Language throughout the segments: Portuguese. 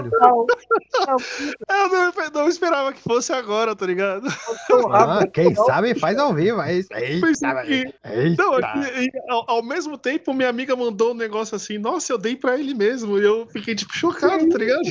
Caralho. pau. Eu não, não esperava que fosse agora, tá ligado? Ah, quem sabe faz ao vivo. É isso. Pensei Eita, que- eita. Não, e ao, ao mesmo tempo, minha amiga mandou um negócio assim, nossa, eu dei pra ele mesmo. E eu fiquei, tipo, chocado, tá ligado?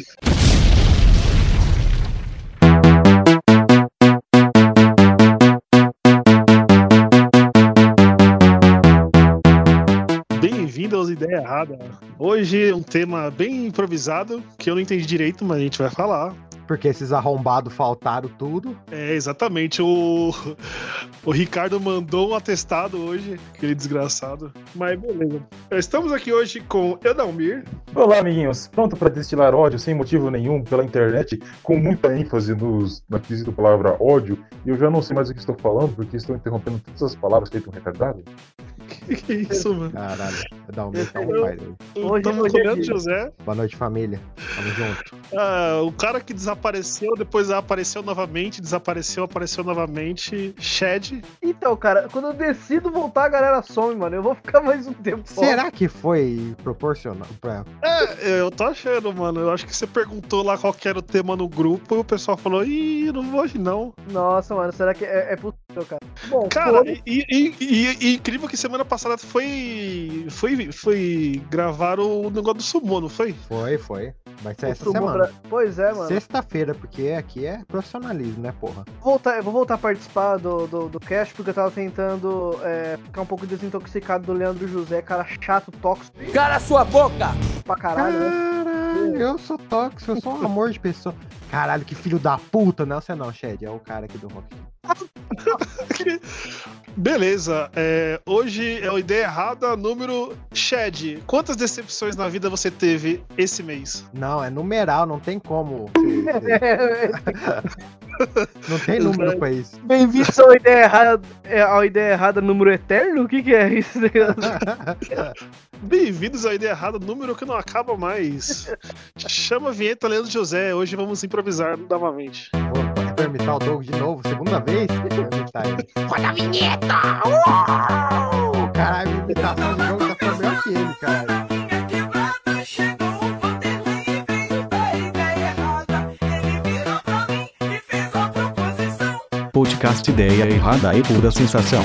Ideia Errada. Hoje um tema bem improvisado, que eu não entendi direito, mas a gente vai falar. Porque esses arrombados faltaram tudo. É, exatamente. O, o Ricardo mandou um atestado hoje, aquele desgraçado. Mas beleza. Estamos aqui hoje com Edalmir. Olá, amiguinhos. Pronto para destilar ódio sem motivo nenhum pela internet, com muita ênfase nos, na quesito palavra ódio. E eu já não sei mais o que estou falando, porque estou interrompendo todas as palavras feito um retardado. Que, que isso, mano? Caralho. Dá um tá um Eu- pai. Hoje- hoje é comendo. José. Boa noite, família. Tamo junto. Ah, o cara que desapareceu, depois apareceu novamente, desapareceu, apareceu novamente. Shed. Então, cara, quando eu decido voltar, a galera some, mano. Eu vou ficar mais um tempo fora. Será que foi proporcional? Pra... É, eu tô achando, mano. Eu acho que você perguntou lá qual que era o tema no grupo e o pessoal falou: ih, não vou hoje não. Nossa, mano, será que é, é possível, cara? Bom, Cara, e, e- e- e incrível que semana passada foi. Foi, foi gravar o negócio do Sumo, não foi? Foi, foi. Vai ser essa semana. pra- Pois é, mano. Sexta-feira, porque aqui é profissionalismo, né, porra? Vou voltar, eu vou voltar a participar do, do, do cast, porque eu tava tentando é, ficar um pouco desintoxicado do Leandro José, cara chato, tóxico Cala sua boca! pra caralho, né? Caralho, eu sou tóxico, eu sou um amor de pessoa. Caralho, que filho da puta. Não, você não, Shed, é o cara aqui do rock. Beleza, é, hoje é o Ideia Errada número Shed. Quantas decepções na vida você teve esse mês? Não, é numeral, não tem como. Não tem número pra isso. Bem-vindos ao ideia errada, é, ao ideia errada número eterno? O que que é isso? Bem-vindos ao Ideia Errada número que não acaba mais. Chama a vinheta Leandro José, hoje vamos improvisar novamente. Permitir o Doug de novo, segunda vez? Permitar ele. Roda a vinheta! Caralho, a imitação de jogo tá ficando melhor que ele, cara. Podcast Ideia Errada e Pura Sensação.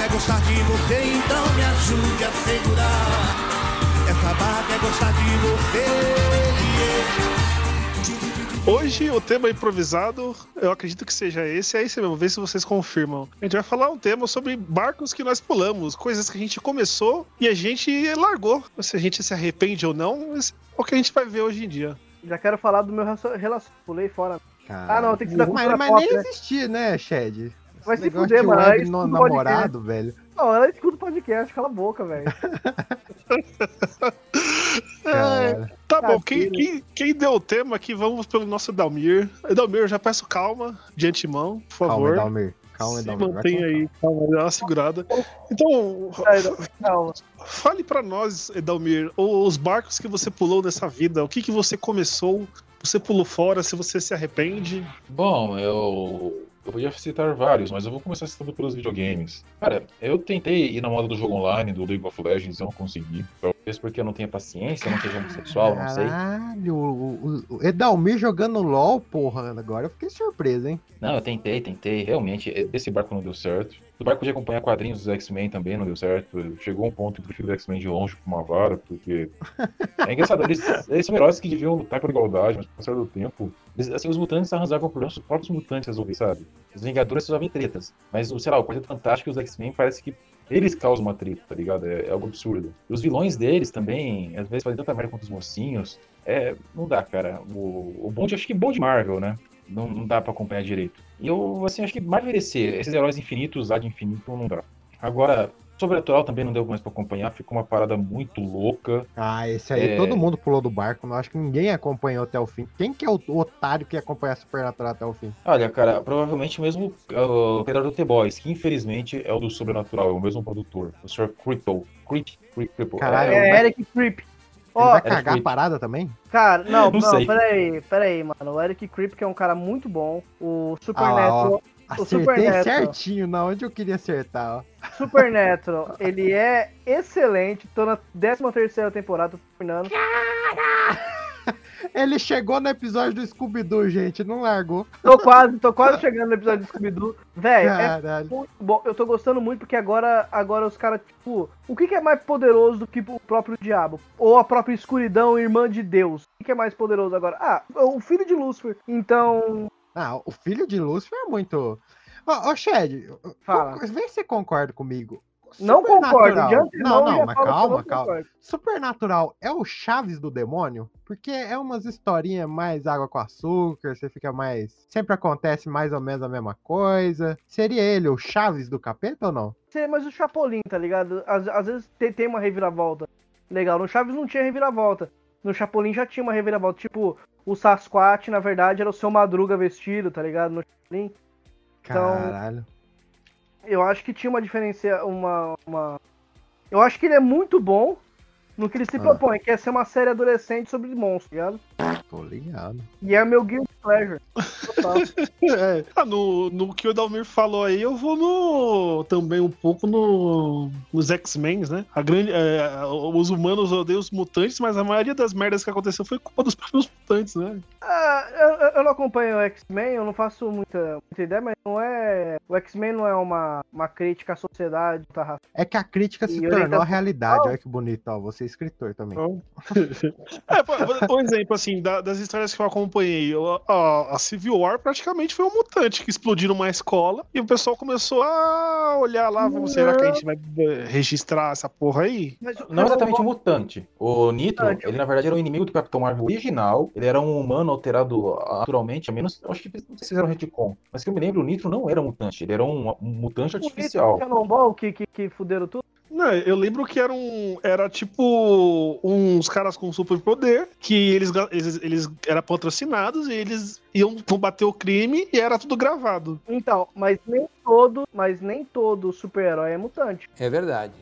Quer gostar de você, então me ajude a segurar. Essa barra quer gostar de você. yeah. Hoje o tema improvisado, eu acredito que seja esse, é esse mesmo, vê se vocês confirmam. A gente vai falar um tema sobre barcos que nós pulamos, coisas que a gente começou e a gente largou. Se a gente se arrepende ou não, é o que a gente vai ver hoje em dia. Já quero falar do meu relacionamento. Pulei fora. Cara. Ah, não, tem que ser da Mas, cultura mas pop, nem né? existia, né, Shed? Vai se fuder, de mano, aí no, escuta o namorado, velho. Não, ela escuta o podcast, cala a boca, velho. Cara. Tá bom, quem, quem, quem deu o tema aqui, vamos pelo nosso Dalmir. Dalmir, eu já peço calma de antemão, por Calma, favor. Dalmir. Calma, Se Dalmir. com aí, calma, dá uma segurada. Então, Calma. Fale pra nós, Edalmir, os barcos que você pulou nessa vida, o que que você começou, você pulou fora, se você se arrepende. Bom, eu. Eu podia citar vários, mas eu vou começar citando pelos videogames. Cara, eu tentei ir na moda do jogo online, do League of Legends, eu não consegui. Talvez porque eu não tenha paciência, não seja homossexual, não sei. Caralho, o, o, o Edalmir jogando LOL, porra, agora eu fiquei surpreso, hein? Não, eu tentei, tentei. Realmente, esse barco não deu certo. O barco de acompanhar quadrinhos dos X-Men também não deu certo. Chegou um ponto que eu prefiro X-Men de longe com uma vara, porque. É engraçado, eles, eles são heróis que deviam lutar por igualdade, mas com o passar do tempo. eles- assim, os mutantes arranjavam por os próprios mutantes resolver, sabe? Os Vingadores resolvem tretas. Mas, o sei lá, o Quarteto Fantástico e os X-Men parece que eles causam uma treta, tá ligado? É, é algo absurdo. E os vilões deles também, às vezes fazem tanta merda quanto os mocinhos. É, não dá, cara. O, o bom de, acho que bom de Marvel, né? Não, não dá pra acompanhar direito. E eu, assim, acho que e DC, esses heróis infinitos, lá de infinito, não dá. Agora, Sobrenatural também não deu mais pra acompanhar, ficou uma parada muito louca. Ah, esse aí É. todo mundo pulou do barco. Não acho que ninguém acompanhou até o fim. Quem que é o otário que ia acompanhar Supernatural até o fim? Olha, cara, provavelmente mesmo uh, o criador do The Boys, que infelizmente é o do Sobrenatural, é o mesmo produtor, o Sr. Cripple. Creep, Creep, Cripple. Caralho, É, vai- Eric Creep. Ele Ó, vai cagar a parada também? cara, não, Não não, peraí, peraí, mano. O Eric Creep, que é um cara muito bom. O Ah, Supernatural, Acertei Supernatural. certinho na onde eu queria acertar, ó. Supernatural, ele é excelente. Tô na 13 terceira temporada, tô terminando. Ele chegou no episódio do Scooby-Doo, gente, não largou. Tô quase, tô quase chegando no episódio do Scooby-Doo. Véi, é muito bom. Eu tô gostando muito porque agora, agora os caras, tipo, o que, que é mais poderoso do que o próprio diabo? Ou a própria escuridão, irmã de Deus? O que, que é mais poderoso agora? Ah, o filho de Lúcifer. Então, Ah, o filho de Lúcifer é muito. Ô, ô Shed, fala. vê se você concorda comigo. Não concordo. Antemão, Não, não, já mas calma, não calma. concordo. Supernatural é o Chaves do demônio? Porque é umas historinhas mais água com açúcar, você fica mais. Sempre acontece mais ou menos a mesma coisa. Seria ele o Chaves do capeta ou não? Sei, mas o Chapolin, tá ligado? Às, às vezes tem, tem uma reviravolta. Legal, no Chaves não tinha reviravolta. No Chapolin já tinha uma reviravolta. Tipo, o Sasquatch, na verdade, era o seu Madruga vestido, tá ligado? No Chapolin. Então- Caralho. Eu acho que tinha uma diferença, uma, uma... Eu acho que ele é muito bom no que ele se Ah. propõe, que é ser uma série adolescente sobre monstros, tá ligado? Tô ligado. E é meu guilty pleasure. Total. É. Ah, no, no que o Dalmir falou aí, eu vou no. também um pouco no, nos X-Men, né? A grande, é, os humanos odeiam os mutantes, mas a maioria das merdas que aconteceu foi culpa dos próprios mutantes, né? Ah, eu, eu- não acompanho o X-Men, eu não faço muita, muita ideia, mas não é. O X-Men não é uma, uma crítica à sociedade, tá? É que a crítica se tornou orientação a realidade. Olha que bonito, ó. Você é escritor também. É, por, por- um exemplo, assim, da- das histórias que eu acompanhei, eu- a, a Civil War praticamente foi um mutante que explodiu numa escola e o pessoal começou a olhar lá, vamos, será que a gente vai registrar essa porra aí? Mas o- Não exatamente um mutante. O Nitro, Mutante. ele na verdade era o inimigo do Capitão Marvel original. Ele era um humano alterado naturalmente, a menos. Acho que não sei se fizeram retcon. Mas que eu me lembro, o Nitro não era mutante. Ele era um, um mutante artificial. O que, que, que fuderam tudo? Não, eu lembro que era um. Era tipo uns caras com superpoder que eles, eles, eles eram patrocinados e eles iam combater o crime e era tudo gravado. Então, mas nem todo, mas nem todo super-herói é mutante. É verdade.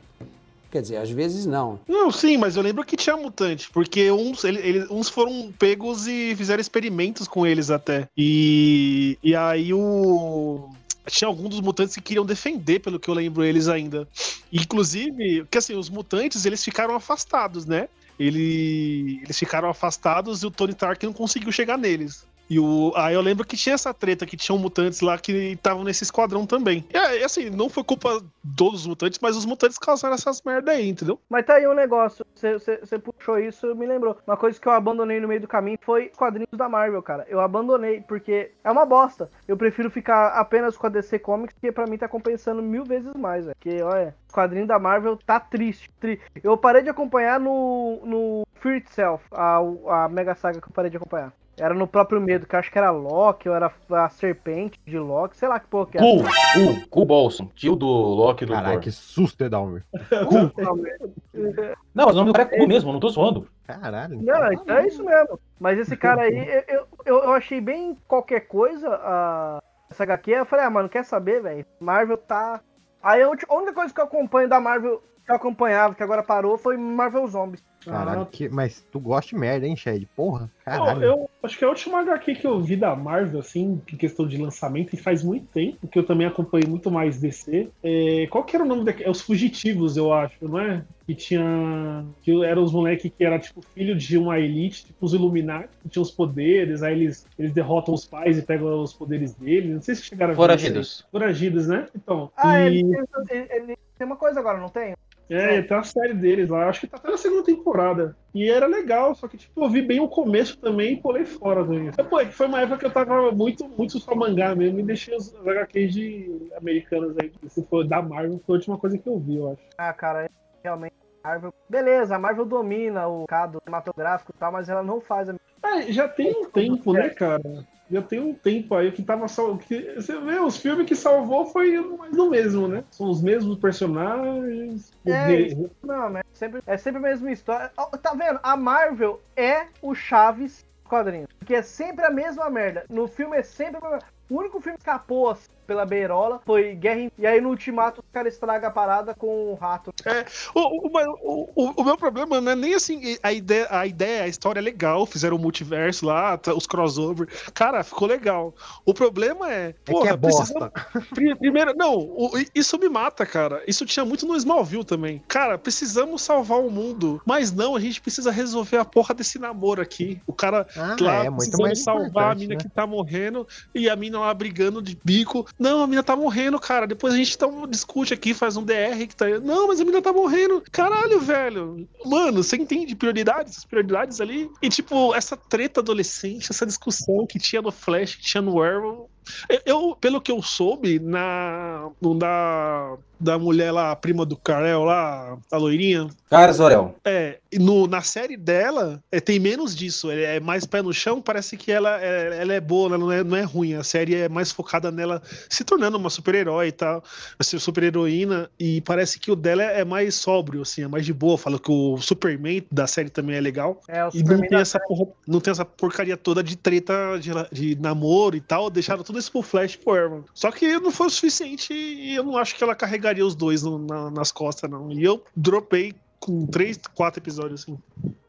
Quer dizer, às vezes não. Não, sim, mas eu lembro que tinha mutante, porque uns, ele- ele- uns foram pegos e fizeram experimentos com eles até. E, e aí o. Tinha alguns dos mutantes que queriam defender, pelo que eu lembro eles ainda. Inclusive, que assim, os mutantes, eles ficaram afastados, né? Ele, eles ficaram afastados e o Tony Stark não conseguiu chegar neles. E o, aí eu lembro que tinha essa treta, que tinham mutantes lá que estavam nesse esquadrão também. E assim, não foi culpa dos mutantes, mas os mutantes causaram essas merda aí, entendeu? Mas tá aí um negócio, você puxou isso, me lembrou. Uma coisa que eu abandonei no meio do caminho foi os quadrinhos da Marvel, cara. Eu abandonei, porque é uma bosta. Eu prefiro ficar apenas com a DC Comics, que pra mim tá compensando mil vezes mais, velho. Porque, olha, os quadrinhos da Marvel tá triste. tri- Eu parei de acompanhar no, no Fear Itself, a, a mega saga que eu parei de acompanhar. Era no próprio medo, que eu acho que era Loki, ou era a serpente de Loki, sei lá que porra que era. Cool, cool, cool Bolson, tio do Loki do Caralho, Thor. que susto, Edalmir. Não, mas o nome do cara é cool mesmo, não tô zoando. Caralho. Não, então é isso mesmo. Mas esse cara aí, eu, eu, eu achei bem qualquer coisa a, essa HQ. Eu falei, ah, mano, quer saber, velho? Marvel tá. Aí a ulti- a única coisa que eu acompanho da Marvel, que eu acompanhava, que agora parou, foi Marvel Zombies. Caralho, Ah. que... mas tu gosta de merda, hein, Shed? Porra, caralho. eu acho que a última HQ que eu vi da Marvel, assim, em questão de lançamento, e faz muito tempo, que eu também acompanhei muito mais DC. É, qual que era o nome daquele? É Os Fugitivos, eu acho, não é? Que tinha. Que eram os moleques que era tipo filho de uma elite, tipo os Illuminati, que tinham os poderes, aí eles, eles derrotam os pais e pegam os poderes deles. Não sei se chegaram a ver. Foragidos. Foragidos, né? Então. Ah, e... ele, ele, ele tem uma coisa agora, não tem? É, tem a série deles lá, acho que tá até na segunda temporada. E era legal, só que tipo, eu vi bem o começo também e pulei fora do início. Pô, é foi uma época que eu tava muito, muito só mangá mesmo e deixei os os HQs de americanas aí. Se for da Marvel, foi a última coisa que eu vi, eu acho. Ah, cara, realmente. Marvel. Beleza, a Marvel domina o mercado cinematográfico e tal, mas ela não faz a É, já tem um tempo, né, cara? Já tem um tempo aí que tava sal... que Você vê, os filmes que salvou foi mais do mesmo, né? São os mesmos personagens. É. Não, mas sempre, é sempre a mesma história. Tá vendo? A Marvel é o Chaves dos quadrinhos. Porque é sempre a mesma merda. No filme é sempre a mesma O único filme que escapou assim, pela beirola foi Guerra em... E aí no Ultimato os caras estragam a parada com o rato. O, o, o, o- o meu problema não é nem assim, a ideia, a ideia, a história é legal, fizeram o multiverso lá, tá, os crossover. Cara, ficou legal. O problema é. É que porra, é precisa- Primeiro, não, o- isso me mata, cara. Isso tinha muito no Smallville também. Cara, precisamos salvar o mundo. Mas não, a gente precisa resolver a porra desse namoro aqui. O cara Ah, lá é muito precisando mais salvar a mina né? que tá morrendo e a mina lá brigando de bico. Não, a mina tá morrendo, cara. Depois a gente tá, discute aqui, faz um DR que tá. Não, mas a mina tá morrendo. Caralho, velho. Mano, você entende prioridades? Prioridades ali. E, tipo, essa treta adolescente, essa discussão que tinha no Flash, que tinha no Arrow. Eu, pelo que eu soube, na. da. Da mulher lá, a prima do Karel lá, a loirinha. Cara, Zorel. É, no, na série dela, é, tem menos disso. É, é mais pé no chão, parece que ela, é, ela é boa, ela não é, não é ruim. A série é mais focada nela se tornando uma super-herói e tal, ser super-heroína. E parece que o dela é, é mais sóbrio, assim, é mais de boa. Fala que o Superman da série também é legal. É, o E não Superman tem, da essa porra- não tem essa porcaria toda de treta de, de namoro e tal. Deixaram tudo isso pro Flash e pro Arrow. Só que não foi o suficiente e eu não acho que ela carregaria os dois no- na- nas costas, não. E eu dropei com três, quatro episódios, assim.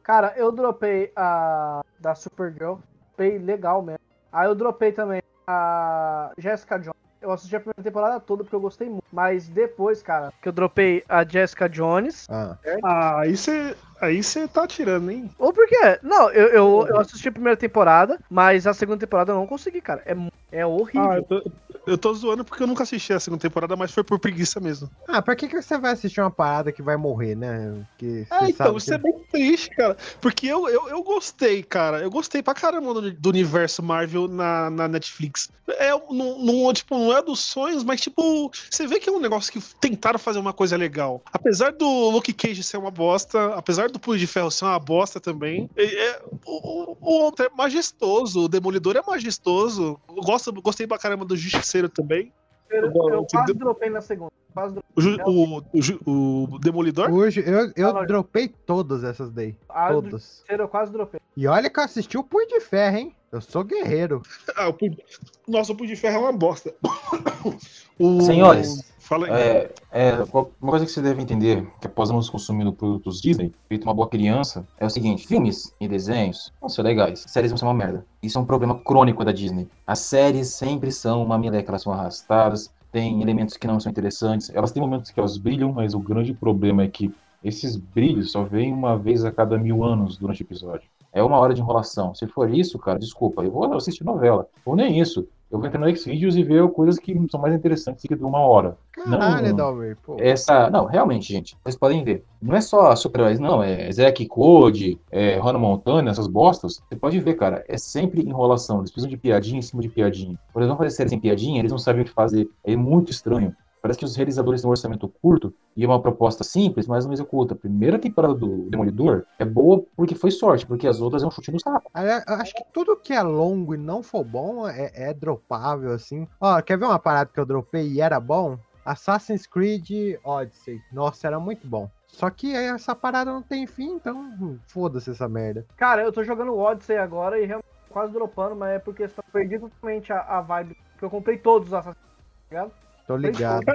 Cara, eu dropei a da Supergirl. Dropei legal mesmo. Aí eu dropei também a Jessica Jones. Eu assisti a primeira temporada toda porque eu gostei muito. Mas depois, cara, que eu dropei a Jessica Jones. Ah, Ah, aí você aí você tá tirando, hein? Ou por quê? Não, eu, eu, eu assisti a primeira temporada, mas a segunda temporada eu não consegui, cara. É, mu- é horrível. Ah, eu tô, eu tô zoando porque eu nunca assisti a segunda temporada, mas foi por preguiça mesmo. Ah, pra que, que você vai assistir uma parada que vai morrer, né? Que Ah, então, isso que- é bem triste, cara. Porque eu, eu, eu gostei, cara. Eu gostei pra caramba do, do universo Marvel na, na Netflix. É, não, não, tipo, não é dos sonhos, mas, tipo, você vê que é um negócio que tentaram fazer uma coisa legal. Apesar do Luke Cage ser uma bosta, apesar do Punho de Ferro ser uma bosta também, é, é- o, o, o outro é majestoso, o Demolidor é majestoso. Eu gosto, gostei pra caramba do Justiceiro também. eu, eu- eu quase dropei na segunda. O, Ju- o, o, Demolidor? Hoje eu, eu Fala, dropei todas essas daí. Todas. terceiro eu quase dropei. E olha que eu assisti o Punho de Ferro, hein? Eu sou guerreiro. Ah, o Punho... Nossa, o Punho de Ferro é uma bosta. O- Senhores, Fala aí. É, é, uma coisa que você deve entender, que após anos consumindo produtos Disney, feito uma boa criança, é o seguinte, filmes e desenhos vão ser legais, séries vão ser uma merda. Isso é um problema crônico da Disney. As séries sempre são uma meleca, elas são arrastadas, tem elementos que não são interessantes, elas têm momentos que elas brilham, mas o grande problema é que esses brilhos só vêm uma vez a cada mil anos durante o episódio. É uma hora de enrolação. Se for isso, cara, desculpa, eu vou assistir novela. Ou nem isso. Eu vou entrar no Xvideos e ver coisas que são mais interessantes que de uma hora. Caralho, Não. Dalmer, pô. Essa. Não, realmente, gente. Vocês podem ver. Não é só super-heróis, não. É Zack Code, é Hannah Montana, essas bostas. Você pode ver, cara. É sempre enrolação. Eles precisam de piadinha em cima de piadinha. Quando eles vão fazer série sem piadinha, eles não sabem o que fazer. É muito estranho. Parece que os realizadores têm um orçamento curto e uma proposta simples, mas não executa. A primeira temporada do Demolidor é boa porque foi sorte, porque as outras é um chute no saco. Eu acho que tudo que é longo e não for bom é, é dropável, assim. Ó, quer ver uma parada que eu dropei e era bom? Assassin's Creed Odyssey. Nossa, era muito bom. Só que essa parada não tem fim, então foda-se essa merda. Cara, eu tô jogando Odyssey agora e realmente quase dropando, mas é porque eu perdi totalmente a, a vibe. Porque eu comprei todos os Assassin's Creed, tá ligado? Tô ligado.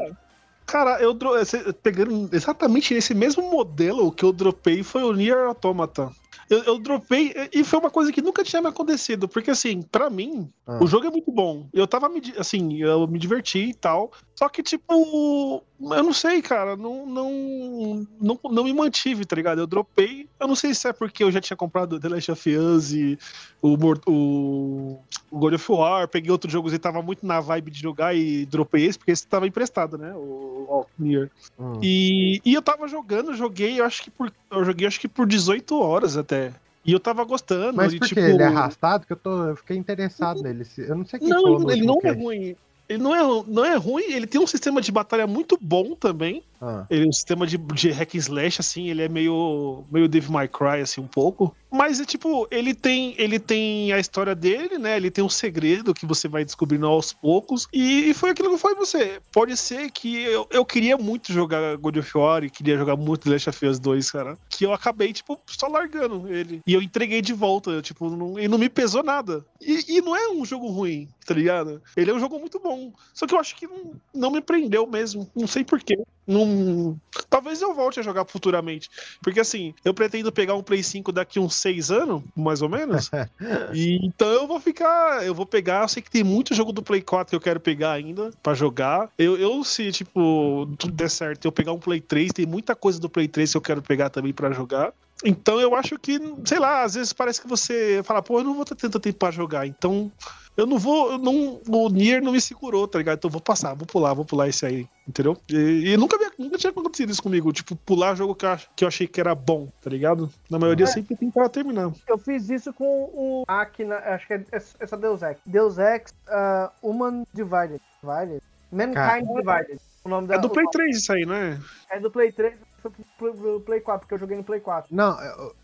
Cara, eu esse- pegando exatamente nesse mesmo modelo, que eu dropei foi o Nier Automata. Eu, eu dropei e foi uma coisa que nunca tinha me acontecido, porque assim, pra mim, Ah. o jogo é muito bom. Eu tava me, assim, eu me diverti e tal. Só que, tipo, eu não sei, cara, não, não, não, não me mantive, tá ligado? Eu dropei. Eu não sei se é porque eu já tinha comprado The Last of Us e o, o, o God of War, peguei outros jogos e tava muito na vibe de jogar e dropei esse, porque esse tava emprestado, né? O, o Nier. Hum. E, e eu tava jogando, joguei, eu acho que por. Eu joguei acho que por 18 horas até. E eu tava gostando. Mas e, por tipo, ele é arrastado? Que eu, tô, eu fiquei interessado nele. Eu não sei quem Não, ele não é ruim. Ele não é, não é ruim, ele tem um sistema de batalha muito bom também. Ah. Ele, o sistema de, de hack and slash, assim, ele é meio, meio Dave My Cry, assim, um pouco. Mas é tipo, ele tem, ele tem a história dele, né? Ele tem um segredo que você vai descobrindo aos poucos. E, e foi aquilo que pra você. Pode ser que eu, eu queria muito jogar God of War e queria jogar muito The Last of Us 2, cara. Que eu acabei, tipo, só largando ele. E eu entreguei de volta, eu, tipo, não, e não me pesou nada. E, e não é um jogo ruim, tá ligado? Ele é um jogo muito bom. Só que eu acho que não, não me prendeu mesmo. Não sei porquê. Não... Talvez eu volte a jogar futuramente. Porque assim, eu pretendo pegar um Play 5 daqui uns seis anos, mais ou menos. e então eu vou ficar. Eu vou pegar. Eu sei que tem muito jogo do Play 4 que eu quero pegar ainda pra jogar. Eu, eu se, tipo, tudo der certo, eu pegar um Play 3, tem muita coisa do Play 3 que eu quero pegar também pra jogar. Então eu acho que, sei lá, às vezes parece que você fala, pô, eu não vou ter tanto tempo pra jogar. Então eu não vou. Eu não, o Nier não me segurou, tá ligado? Então eu vou passar, vou pular, vou pular esse aí, entendeu? E, e nunca, me- nunca tinha acontecido isso comigo, tipo, pular jogo que eu, que eu achei que era bom, tá ligado? Na maioria É. sempre tentava terminar. Eu fiz isso com o Akina, acho que é essa Deus Ex. Deus Ex uh, Human Divided. Divided? Mankind. Divided. O nome da, É do Play nome- 3 isso aí, não é? É do Play 3, foi pro, Play 4, porque eu joguei no Play 4. Não,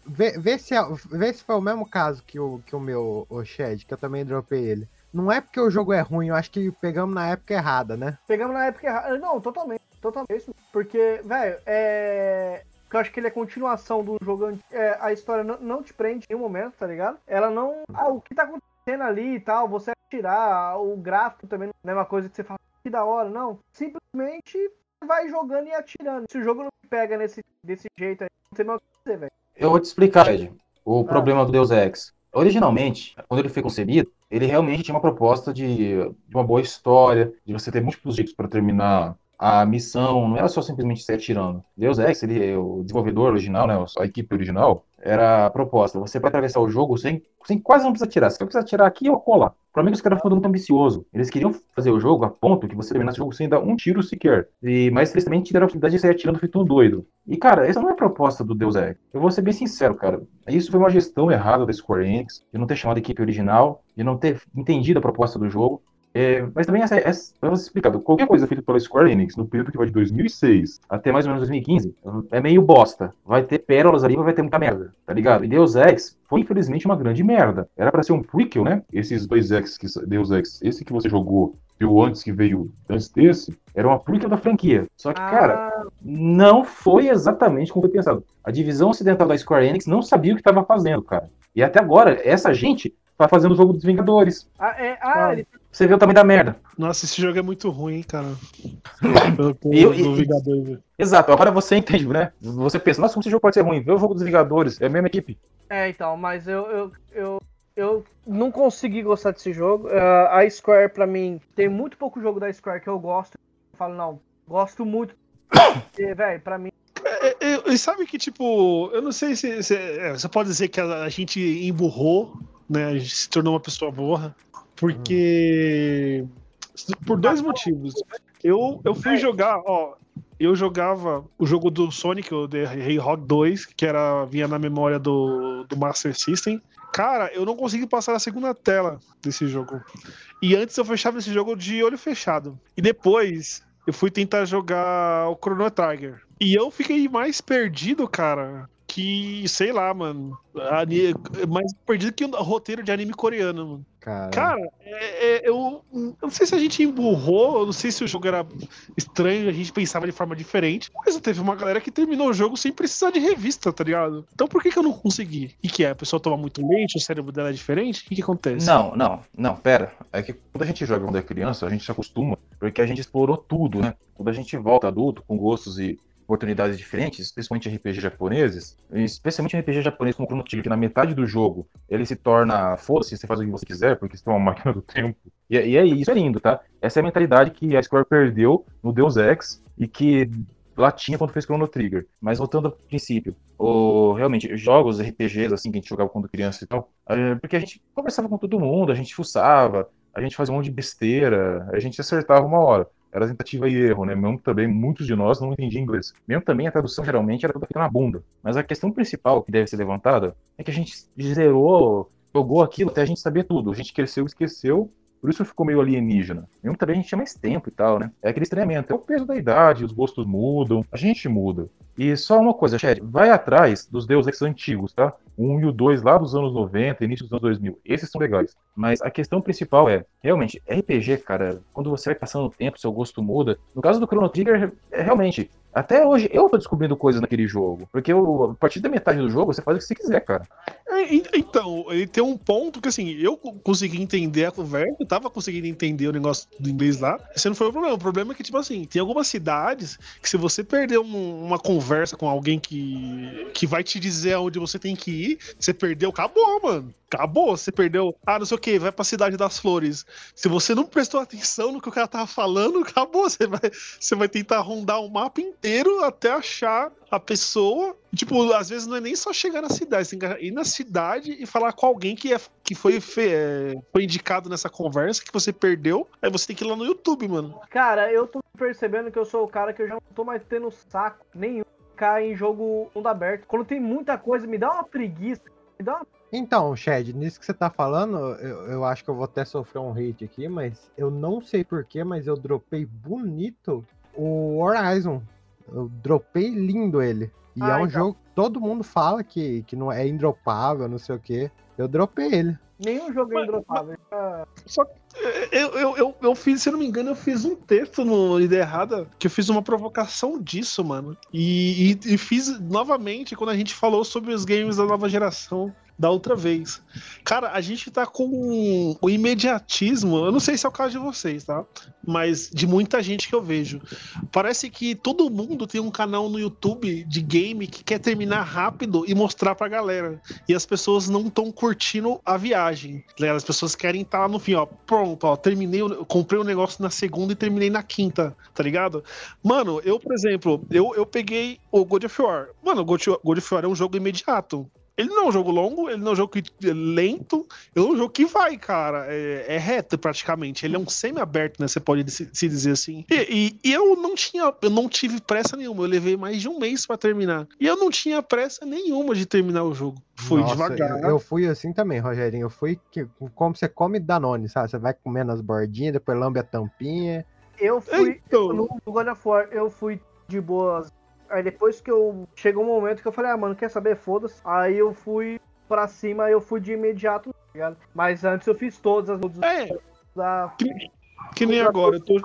vê, vê, se, é- vê se foi o mesmo caso que o, que o meu o Shed, que eu também dropei ele. Não é porque o jogo é ruim, eu acho que pegamos na época errada, né? Pegamos na época errada. Não, totalmente. Totalmente. Porque, velho, é. Eu acho que ele é continuação do jogo. é, a história não, não te prende em nenhum momento, tá ligado? Ela não. Ah, o que tá acontecendo ali e tal, você atirar, o gráfico também não é a mesma coisa que você fala, que da hora, não. Simplesmente vai jogando e atirando. Se o jogo não pega nesse, desse jeito aí, não tem mais o que fazer, velho. Eu vou te explicar, Ed, o Ah. problema do Deus Ex. Originalmente, quando ele foi concebido, ele realmente tinha uma proposta de, de uma boa história, de você ter múltiplos jeitos para terminar a missão, não era só simplesmente sair atirando. Deus Ex, ele, o desenvolvedor original, né, a equipe original, era a proposta. Você vai atravessar o jogo sem, sem quase não precisa atirar. Você só precisa atirar aqui ou colar. É que os caras foram muito ambiciosos. Eles queriam fazer o jogo a ponto que você terminasse o jogo sem dar um tiro sequer. E, mas eles também tiveram a oportunidade de sair atirando feito um doido. E, cara, essa não é a proposta do Deus Ex. Eu vou ser bem sincero, cara. Isso foi uma gestão errada da Square Enix, de não ter chamado a equipe original, de não ter entendido a proposta do jogo. É, mas também, essa, essa, vamos explicar, qualquer coisa feita pela Square Enix no período que vai de 2006 até mais ou menos 2015 é meio bosta. Vai ter pérolas ali, mas vai ter muita merda, tá ligado? E Deus Ex foi infelizmente uma grande merda. Era pra ser um prequel, né? Esses dois Ex, que, Deus Ex, esse que você jogou e o antes que veio antes desse, era uma prequel da franquia. Só que, cara, Ah, não foi exatamente como foi pensado. A divisão ocidental da Square Enix não sabia o que estava fazendo, cara. E até agora, essa gente tá fazendo o jogo dos Vingadores. ah, é, ah, ele Você vê o tamanho da merda. Nossa, esse jogo é muito ruim, hein, cara. Eu- do e- Vingador, velho. Exato, agora você entende, né? Você pensa, nossa, como esse jogo pode ser ruim? Vê o jogo dos Vingadores, é a mesma equipe. É, então, mas eu, eu, eu, eu não consegui gostar desse jogo. Ah, a Square, pra mim, tem muito pouco jogo da Square que eu gosto. Eu falo, não, gosto muito. Porque, velho, pra mim. É, é, E sabe que, tipo, eu não sei se. se- é, você pode dizer que a, a gente emburrou, né? A gente se tornou uma pessoa burra. Porque. Por dois motivos. Eu, eu fui jogar, ó. Eu jogava o jogo do Sonic, o The Hedgehog 2, que era, vinha na memória do, do Master System. Cara, eu não consegui passar a segunda tela desse jogo. E antes eu fechava esse jogo de olho fechado. E depois eu fui tentar jogar o Chrono Trigger. E eu fiquei mais perdido, cara, que, sei lá, mano. ani- Mais perdido que o roteiro de anime coreano, mano. Cara, Cara, é- é- eu, eu não sei se a gente emburrou, eu não sei se o jogo era estranho, a gente pensava de forma diferente, mas teve uma galera que terminou o jogo sem precisar de revista, tá ligado? Então por que, que eu não consegui? E que é? A pessoa toma muito leite, o cérebro dela é diferente? O que, que acontece? Não, não, não, pera. É que quando a gente joga quando é criança, a gente se acostuma, porque a gente explorou tudo, né? Quando a gente volta adulto, com gostos e oportunidades diferentes, principalmente RPG japoneses, especialmente RPG japonês como Chrono Trigger, que na metade do jogo ele se torna, foda-se, você faz o que você quiser, porque você tem uma máquina do tempo. E, e é isso é lindo, tá? Essa é a mentalidade que a Square perdeu no Deus Ex e que lá tinha quando fez Chrono Trigger. Mas voltando ao princípio, o, realmente, jogos RPGs assim que a gente jogava quando criança e tal, é, porque a gente conversava com todo mundo, a gente fuçava, a gente fazia um monte de besteira, a gente acertava uma hora. Era tentativa e erro, né? Mesmo também muitos de nós não entendiam inglês. Mesmo também a tradução geralmente era toda na bunda. Mas a questão principal que deve ser levantada é que a gente zerou, jogou aquilo até a gente saber tudo. A gente cresceu, esqueceu Por isso ficou meio alienígena. Mesmo também a gente tinha mais tempo e tal, né? É aquele estranhamento. É o peso da idade, os gostos mudam, a gente muda. E só uma coisa, Chad, vai atrás dos Deus Ex antigos, tá? 1 e o 2 lá dos anos 90, início dos anos 2000. Esses são legais. Mas a questão principal é, realmente, RPG, cara, quando você vai passando o tempo, seu gosto muda. No caso do Chrono Trigger, é, realmente, até hoje eu tô descobrindo coisas naquele jogo. Porque eu, a partir da metade do jogo, você faz o que você quiser, cara. É, então, ele tem um ponto que assim, eu co- consegui entender a conversa, eu tava conseguindo entender o negócio do inglês lá. Esse não foi o problema. O problema é que, tipo assim, tem algumas cidades que se você perder um- uma conversa com alguém que, que vai te dizer aonde você tem que ir, você perdeu, acabou, mano. Acabou, você perdeu. Ah, não sei o que, vai pra cidade das flores. Se você não prestou atenção no que o cara tava falando, acabou. Você vai, você vai tentar rondar o mapa inteiro até achar a pessoa. Tipo, às vezes não é nem só chegar na cidade, você tem que ir na cidade e falar com alguém que, é, que foi, fe- é, foi indicado nessa conversa, que você perdeu. Aí você tem que ir lá no YouTube, mano. Cara, eu tô percebendo que eu sou o cara que eu já não tô mais tendo saco nenhum ficar em jogo mundo aberto. Quando tem muita coisa, me dá uma preguiça. Me dá uma... Então, Chad, nisso que você tá falando, eu, eu acho que eu vou até sofrer um hate aqui, mas eu não sei porquê, mas eu dropei bonito o Horizon. Eu dropei lindo ele. E Ah, é um então. jogo que todo mundo fala que, que não é indropável, não sei o quê. Eu dropei ele. Nenhum jogo é Mas- indropável. Eu, eu, eu, eu fiz, se não me engano, eu fiz um texto no Ideia Errada que eu fiz uma provocação disso, mano. E, e, e fiz novamente quando a gente falou sobre os games da nova geração da outra vez. Cara, a gente tá com o imediatismo, eu não sei se é o caso de vocês, tá? Mas de muita gente que eu vejo. Parece que todo mundo tem um canal no YouTube de game que quer terminar rápido e mostrar pra galera. E as pessoas não estão curtindo a viagem. tá ligado? As pessoas querem estar lá no fim, ó. Pronto, ó. Terminei, comprei o negócio na segunda e terminei na quinta, tá ligado? Mano, eu, por exemplo, eu, eu peguei o God of War. Mano, o God of War é um jogo imediato. Ele não é um jogo longo, ele não é um jogo que, é lento, ele é um jogo que vai, cara. É, é reto praticamente. Ele é um semi-aberto, né? Você pode se, se dizer assim. E, e- e eu não tinha, eu não tive pressa nenhuma. Eu levei mais de um mês pra terminar. E eu não tinha pressa nenhuma de terminar o jogo. Fui Nossa, devagar. Eu, eu fui assim também, Rogerinho. Eu fui que, como você come Danone, sabe? Você vai comendo as bordinhas, depois lambe a tampinha. Eu fui. Então, No no God of War, eu fui de boas. Aí depois que eu. Chegou um momento que eu falei, ah, mano, quer saber? Foda-se. Aí eu fui pra cima, eu fui de imediato, tá ligado? Mas antes eu fiz todas as outras é, da. que nem agora. Eu tô,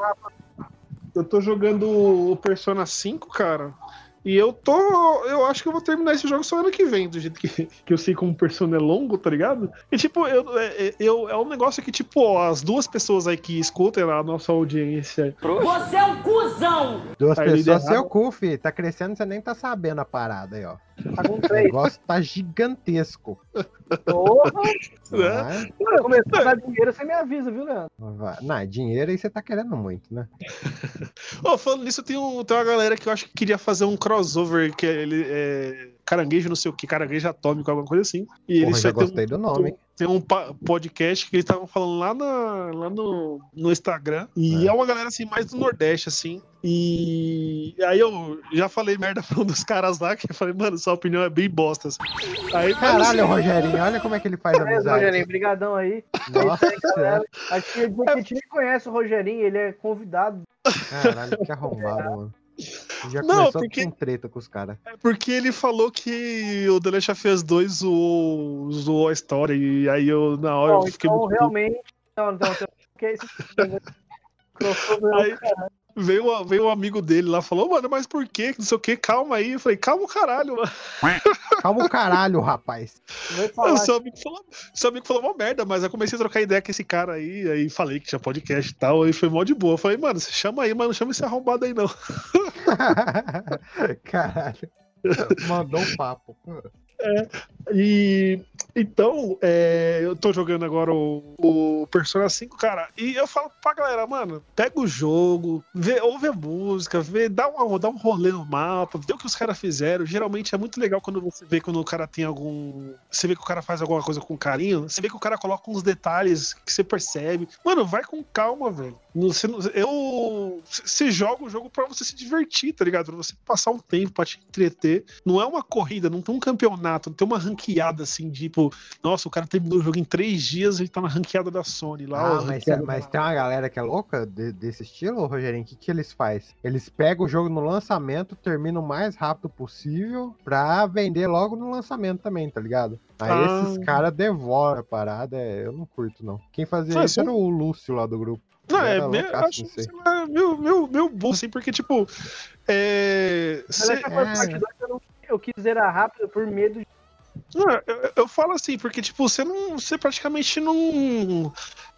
eu tô jogando o Persona 5, cara. E eu tô. Eu acho que eu vou terminar esse jogo só ano que vem, do jeito que, que eu sei como o Persona é longo, tá ligado? E tipo, eu, é, eu, é um negócio que, tipo, as duas pessoas aí que escutam a nossa audiência. Você é um cuzão! Duas Aí pessoas, seu cu, fi. Tá crescendo, você nem tá sabendo a parada aí, ó. Tá com O negócio tá gigantesco. Porra! Né? Vai, Começou a dar dinheiro, você me avisa, viu, Leandro? Não, dinheiro aí você tá querendo muito, né? Ô, falando nisso, tem, um, tem uma galera que eu acho que queria fazer um crossover, que é, ele é caranguejo, não sei o que, caranguejo atômico, alguma coisa assim. E Porra, eles já tem um- gostei do nome, hein? tem um podcast que eles estavam falando lá, na- lá no, no Instagram. E É. é. uma galera assim, mais do Nordeste, assim. E aí eu já falei merda pra um dos caras lá, que eu falei, mano, sua opinião é bem bosta. assim. Aí, Caralho, assim, Rogerinho, olha como é que ele faz Beleza, amizade. Rogerinho, brigadão aí. Nossa, galera. Acho que a gente nem conhece o Rogerinho, ele é convidado. caralho, que arrombado, mano. Já Não, começou porque- com treta com os caras. é porque ele falou que o The Last of Us 2 zoou, zoou a história. E aí eu, na hora, Bom, eu fiquei então muito. realmente. Não, não, não. Que é esse crossover é Aí, veio, veio um amigo dele lá falou, mano, mas por quê? Não sei o que, calma aí. Eu falei, calma o caralho, mano. Calma o caralho, rapaz. Vai O falar. seu amigo falou, seu amigo falou uma merda, mas eu comecei a trocar ideia com esse cara aí, aí falei que tinha podcast e tal, aí foi mó de boa. Eu falei, mano, você chama aí, mas não chama esse arrombado aí, não. caralho. Mandou um papo. E então, é, eu tô jogando agora o, o Persona 5, cara, e eu falo pra galera, mano, pega o jogo, vê, ouve a música, vê, dá, uma, dá um rolê no mapa, vê o que os caras fizeram. Geralmente é muito legal quando você vê quando o cara tem algum. Você vê que o cara faz alguma coisa com carinho, você vê que o cara coloca uns detalhes que você percebe. Mano, vai com calma, velho. Eu. Você joga o jogo pra você se divertir, tá ligado? Pra você passar um tempo, pra te entreter. Não é uma corrida, não tem um campeonato, não tem uma ranqueada assim tipo, nossa, o cara terminou o jogo em três dias e tá na ranqueada da Sony lá. Ah, mas, mas tem uma galera que é louca de- desse estilo, Rogerinho. O que, que eles fazem? Eles pegam o jogo no lançamento, terminam o mais rápido possível pra vender logo no lançamento também, tá ligado? Aí Ah. esses caras devoram a parada, é, eu não curto, não. Quem fazia Ah, isso era o Lúcio lá do grupo. Não, é, meu, loucaço acho, aí. sei lá, meu, meu, meu burro, assim, porque, tipo, é, a é. parte 2 eu, não- eu quis zerar rápido por medo de. não, eu, eu falo assim, porque, tipo, você não, você praticamente não,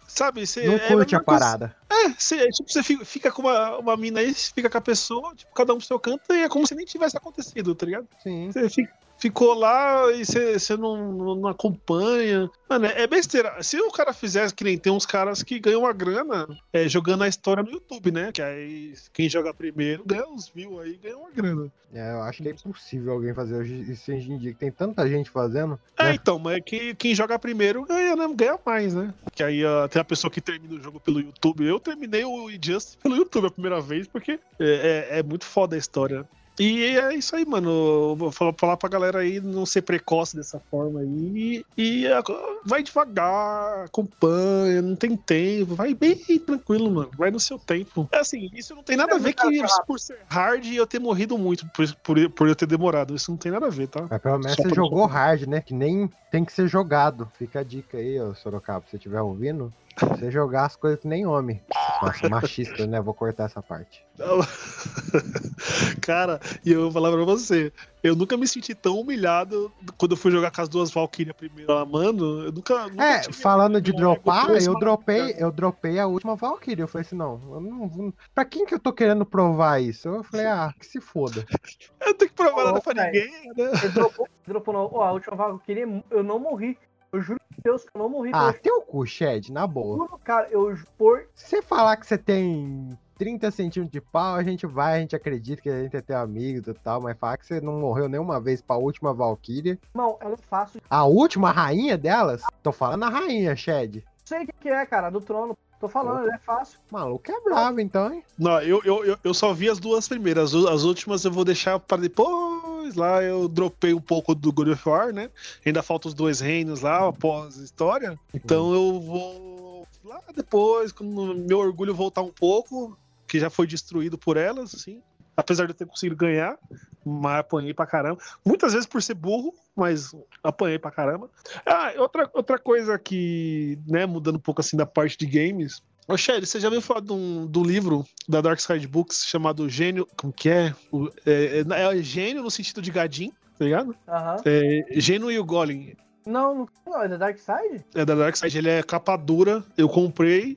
sabe, você... Não é curte a mesma coisa- parada. É, você, tipo, você fica, fica com uma, uma mina aí, você fica com a pessoa, tipo, cada um pro seu canto, e é como se nem tivesse acontecido, tá ligado? Sim. Você fi- ficou lá e você, não, não, acompanha. Mano, é besteira. Se o cara fizesse que nem tem uns caras que ganham uma grana é, jogando a história no YouTube, né? Que aí quem joga primeiro ganha uns views aí, ganha uma grana. É, eu acho que é impossível alguém fazer hoje- isso hoje em dia, que tem tanta gente fazendo. É, né? então, mas quem, quem joga primeiro ganha, né? Ganha mais, né? Que aí tem a pessoa que termina o jogo pelo YouTube. Eu terminei o Injustice pelo YouTube a primeira vez, porque é, é- é muito foda a história. E é isso aí, mano. Vou falar, falar pra galera aí não ser precoce dessa forma aí. E é, vai devagar, acompanha, não tem tempo. Vai bem tranquilo, mano. Vai no seu tempo. É assim, isso não tem nada a ver que por ser hard eu ter morrido muito por, por, por eu ter demorado. Isso não tem nada a ver, tá? Mas pelo menos Só você jogou isso. hard, né? Que nem tem que ser jogado. Fica a dica aí, ô Sorocaba, se você estiver ouvindo. Você jogar as coisas que nem homem. Nossa, machista, né? Vou cortar essa parte. Não. Cara, e eu vou falar pra você, eu nunca me senti tão humilhado quando eu fui jogar com as duas Valkyrias primeiro lá, mano. Eu nunca. nunca É, falando de dropar, eu- dropei, eu dropei a última Valkyrie. Eu falei assim, não, eu não vou. Pra quem que eu tô querendo provar isso? Eu falei, ah, que se foda. Eu não tenho que provar nada Ô, pra velho. ninguém, né? Ele dropou, dropou não. Ó, a última queria, eu não morri. Eu juro por Deus que eu não morri. Ah, eu teu cu, Shed, na boa. juro, cara, eu por. Se você falar que você tem 30 centímetros de pau, a gente vai, a gente acredita que a gente é teu amigo e tal, mas falar que você não morreu nenhuma vez pra última Valkyria. Irmão, ela é fácil. A última rainha delas? Tô falando a rainha, Shed. Não sei o que que é, cara, do trono. Tô falando, ela é fácil. Maluco é bravo, então, hein? Não, eu, eu, eu, só vi as duas primeiras. As, as últimas eu vou deixar para depois. Lá eu dropei um pouco do God of War, né? Ainda faltam os dois reinos lá após a história. Então eu vou lá depois, quando meu orgulho voltar um pouco, que já foi destruído por elas, assim. Apesar de eu ter conseguido ganhar, mas apanhei pra caramba. Muitas vezes por ser burro, mas apanhei pra caramba. Ah, outra, outra coisa que, né, mudando um pouco assim da parte de games. Ô, Shelly, você já viu falar de um, do livro da Dark Side Books chamado Gênio. Como que é? O- é, é, é gênio no sentido de gadinho, tá ligado? Aham. É, Gênio e o Golem. Não, não, não, é da Dark Side? É da Dark Side, ele é capa dura, eu comprei.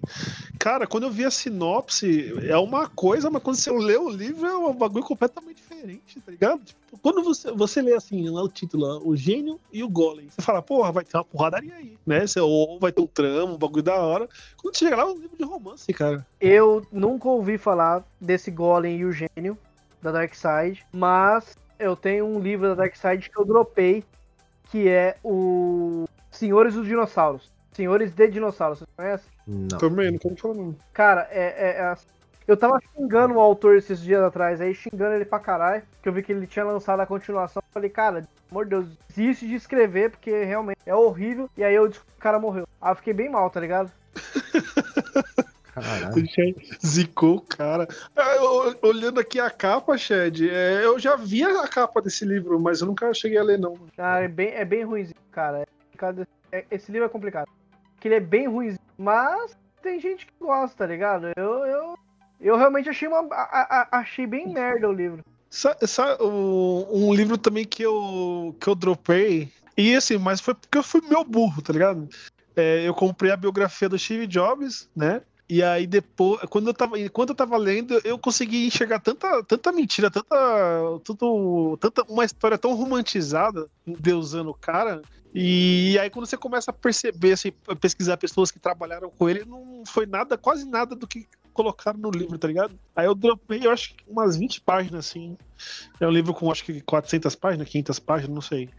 Cara, quando eu vi a sinopse, é uma coisa, mas quando você lê o livro é um bagulho completamente diferente, tá ligado? Tipo, quando você, você lê assim, lá o título, o gênio e o golem, você fala, porra, vai ter uma porradaria aí, né? Você, ou vai ter um tramo, um bagulho da hora. Quando você chega lá, é um livro de romance, cara. Eu nunca ouvi falar desse Golem e o Gênio da Dark Side, mas eu tenho um livro da Dark Side que eu dropei, que é o Senhores dos Dinossauros. Senhores de Dinossauros, vocês conhecem? Não. Também, não quero falar não. Cara, é, é- é assim. Eu tava xingando o autor esses dias atrás aí, xingando ele pra caralho, que eu vi que ele tinha lançado a continuação. Falei, cara, pelo amor de Deus, desiste de escrever, porque realmente é horrível. E aí eu descobri que o cara morreu. Aí eu fiquei bem mal, tá ligado? Caralho. Zicou o cara. Ah, eu- olhando aqui a capa, Shed, é, eu já vi a capa desse livro, mas eu nunca cheguei a ler, não. Ah, é bem, é bem ruimzinho, cara. É complicado. É- esse livro é complicado. Porque ele é bem ruimzinho. Mas tem gente que gosta, tá ligado? Eu, eu, eu realmente achei, uma, a- a- achei bem merda o livro. Sa- sa- o- um livro também que eu, que eu dropei, e assim, mas foi porque eu fui meu burro, tá ligado? É, eu comprei a biografia do Steve Jobs, né? E aí depois, quando eu tava, enquanto eu tava lendo, eu consegui enxergar tanta, tanta mentira, tanta, tudo, tanta uma história tão romantizada, endeusando o cara. E aí quando você começa a perceber, assim, pesquisar pessoas que trabalharam com ele, não foi nada, quase nada do que colocaram no livro, tá ligado? Aí eu dropei, eu acho que umas 20 páginas, assim. É um livro com acho que 400 páginas, 500 páginas, não sei.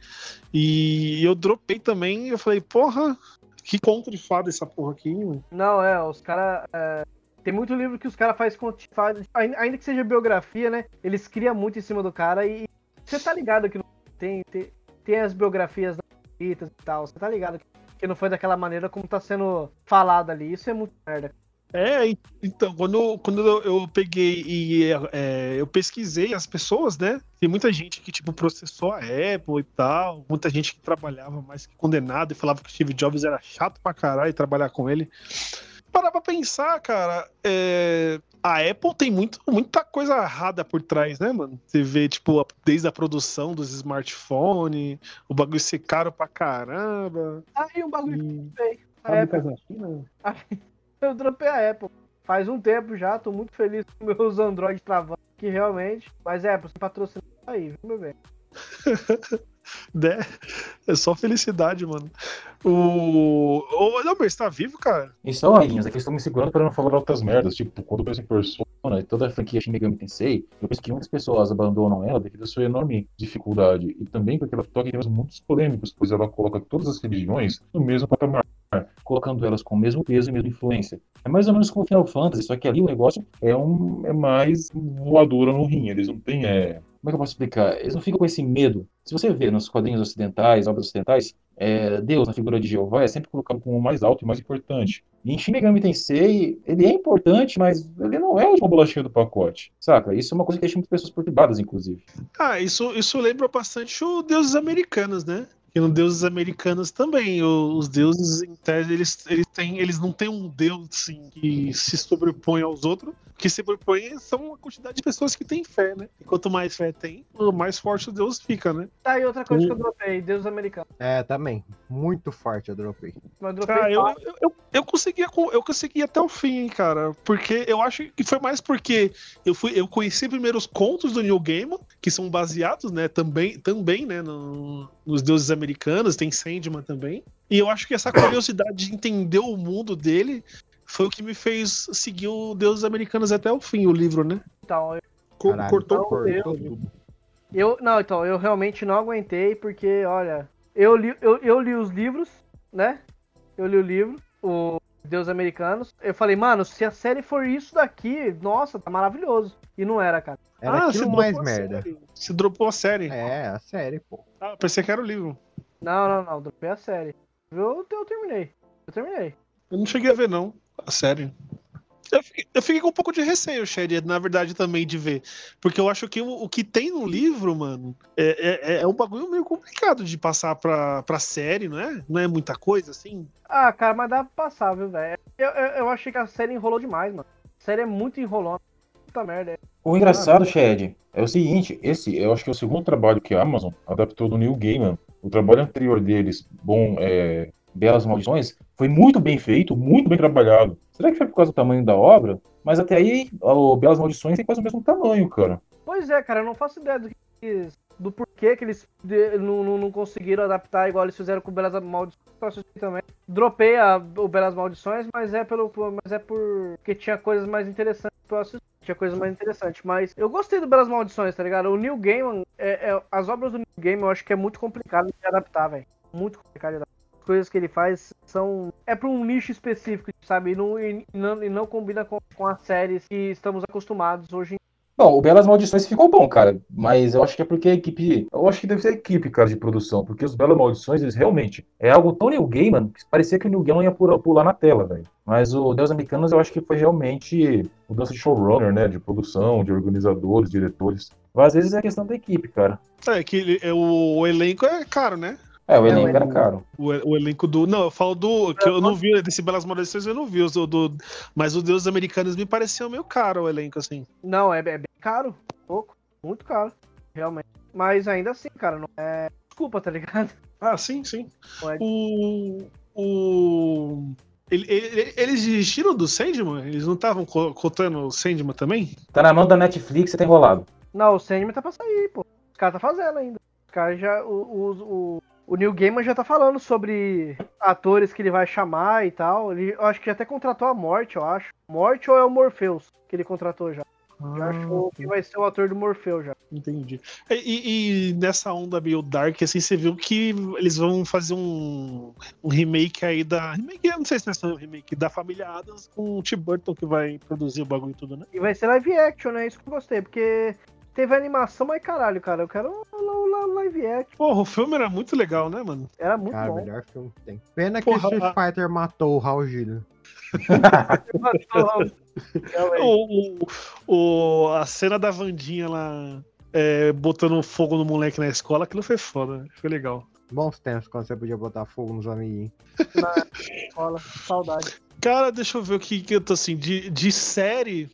E eu dropei também, eu falei, porra, que conto de fada essa porra aqui, mano. Não, é, os caras. tem muito livro que os caras fazem conti- faz, ainda ainda que seja biografia, né? Eles criam muito em cima do cara e você tá ligado que não tem, tem, tem as biografias escritas e tal. Você tá ligado que não foi daquela maneira como tá sendo falado ali. Isso é muito merda. É, en- então, quando, quando eu, eu peguei e é, eu pesquisei as pessoas, né? Tem muita gente que, tipo, processou a Apple e tal, muita gente que trabalhava mais que condenado e falava que o Steve Jobs era chato pra caralho trabalhar com ele. Parar pra pensar, cara, é, a Apple tem muito, muita coisa errada por trás, né, mano? Você vê, tipo, desde a produção dos smartphones, o bagulho ser caro pra caramba. Aí um bagulho que E... eu dropei. A Apple, na China? Eu dropei a Apple. Faz um tempo já, tô muito feliz com meus Android travando. Que realmente. Mas é, você patrocinar aí, viu, meu bem? Né? É só felicidade, mano. O. Ô, Elmer, você tá vivo, cara? E só rainhas, é que estão me segurando pra não falar outras merdas. Tipo, quando eu penso em Persona e toda a franquia Shin Megami Tensei, eu penso que muitas pessoas abandonam ela devido à sua enorme dificuldade. E também porque ela toca em temas muito polêmicos, pois ela coloca todas as religiões no mesmo patamar, colocando elas com o mesmo peso e mesma influência. É mais ou menos como Final Fantasy, só que ali o negócio é, um, é mais voadora no rim. Eles não têm. É... Como é que eu posso explicar? Eles não ficam com esse medo. Se você vê nos quadrinhos ocidentais, obras ocidentais, é, Deus, na figura de Jeová, é sempre colocado como o mais alto e mais importante. E em Shin Megami Tensei, ele é importante, mas ele não é a última bolachinha do pacote, saca? Isso é uma coisa que deixa muitas pessoas perturbadas, inclusive. Ah, isso, isso lembra bastante o Deuses Americanos, né? E no Deuses Americanos também, os deuses, em tese, eles, eles, têm, eles não têm um deus assim, que se sobrepõe aos outros. O que se sobrepõe são a quantidade de pessoas que têm fé, né? E quanto mais fé tem, mais forte o deus fica, né? Tá aí outra coisa que eu dropei, Deus americano. É, também. Muito forte eu dropei. Mas eu dropei Ah, eu, eu, eu conseguia, com- eu consegui até o fim, hein, cara. Porque eu acho que foi mais porque eu fui, eu conheci primeiro os contos do Neil Gaiman, que são baseados, né, também, também, né, no- nos deuses americanos, tem Sandman também. E eu acho que essa curiosidade de entender o mundo dele foi o que me fez seguir o Deuses Americanos até o fim, o livro, né? Então, eu, Caralho, cortou não, por eu- eu- Não, então, eu realmente não aguentei, porque, olha, eu li, eu, eu li os livros, né? Eu li o livro, o Deus Americanos. Eu falei, mano, se a série for isso daqui, nossa, tá maravilhoso. E não era, cara. Era Ah, mais merda. série. Você dropou a série. É, a série, pô. Ah, pensei que era o livro. Não, não, não, dropei a série. Eu, eu terminei. Eu terminei. Eu não cheguei a ver, não. A série. Eu fiquei, eu fiquei com um pouco de receio, Shed, na verdade, também, de ver. Porque eu acho que o, o que tem no livro, mano, é, é, é um bagulho meio complicado de passar pra, pra série, não é? Não é muita coisa, assim? Ah, cara, mas dá pra passar, viu, velho? Eu, eu, eu achei que a série enrolou demais, mano. A série é muito enrolona. Puta merda. O engraçado, Shed, é o seguinte, esse eu acho que é o segundo trabalho que a Amazon adaptou do Neil Gaiman. O trabalho anterior deles, bom, é, Belas Maldições, foi muito bem feito, muito bem trabalhado. Será que foi por causa do tamanho da obra? Mas até aí, o Belas Maldições tem quase o mesmo tamanho, cara. Pois é, cara, eu não faço ideia do, que do porquê que eles de- não, não, não conseguiram adaptar igual eles fizeram com o Belas Maldições. Também. Dropei a, o Belas Maldições, mas é pelo por- mas é porque tinha coisas mais interessantes pra assistir. Tinha coisas mais interessantes, mas eu gostei do Belas Maldições, tá ligado? O Neil Gaiman, é, é- as obras do Neil Gaiman eu acho que é muito complicado de adaptar, velho. Muito complicado de adaptar. As coisas que ele faz são. É pra um nicho específico, sabe? E não, e não, e não combina com, com as séries que estamos acostumados hoje em Bom, o Belas Maldições ficou bom, cara. Mas eu acho que é porque a equipe. Eu acho que deve ser a equipe, cara, de produção. Porque os Belas Maldições, eles realmente. É algo tão Neil Gaiman que parecia que o Neil Gaiman ia pular, pular na tela, velho. Mas o Deus Americanos eu acho que foi realmente mudança de showrunner, né? De produção, de organizadores, diretores. Mas às vezes é questão da equipe, cara. É que ele- é, o, o elenco é caro, né? É, o É, elenco o era caro. O, o elenco do. Não, eu falo do. Que eu não vi desse Belas Maldições, eu não vi. os Do, do, mas os Deuses Americanos me pareceu meio caro o elenco, assim. Não, é, é bem caro. Pouco. Muito caro. Realmente. Mas ainda assim, cara, não é. Desculpa, tá ligado? Ah, sim, sim. Pode. O. O. ele- ele- eles desistiram do Sandman? Eles não estavam co- cotando o Sandman também? Tá na mão da Netflix, você tá enrolado. Não, o Sandman tá pra sair, pô. Os caras tá fazendo ainda. Os caras já. O, o, o, Neil Gaiman já tá falando sobre atores que ele vai chamar e tal. Ele, eu acho que até contratou a Morte, eu acho. Morte ou é o Morpheus que ele contratou já? Já achou que vai ser o ator do Morpheus já. Entendi. E, e- nessa onda meio dark, assim, você viu que eles vão fazer um, um remake aí da. Remake, eu não sei se vai ser um remake da família Adams com o Tim Burton que vai produzir o bagulho e tudo, né? E vai ser live action, né? Isso que eu gostei, porque teve animação, mas caralho, cara, eu quero o live action. Porra, o filme era muito legal, né, mano? Era muito Cara, bom. melhor filme que tem. Pena que Porra, Street Fighter matou o Raul Gil. O, o, o- a cena da Vandinha lá é, botando fogo no moleque na escola, aquilo foi foda, né? foi legal. Bons tempos quando você podia botar fogo nos amiguinhos. na escola. Saudade. Cara, deixa eu ver o que, que eu tô assim, de, de série.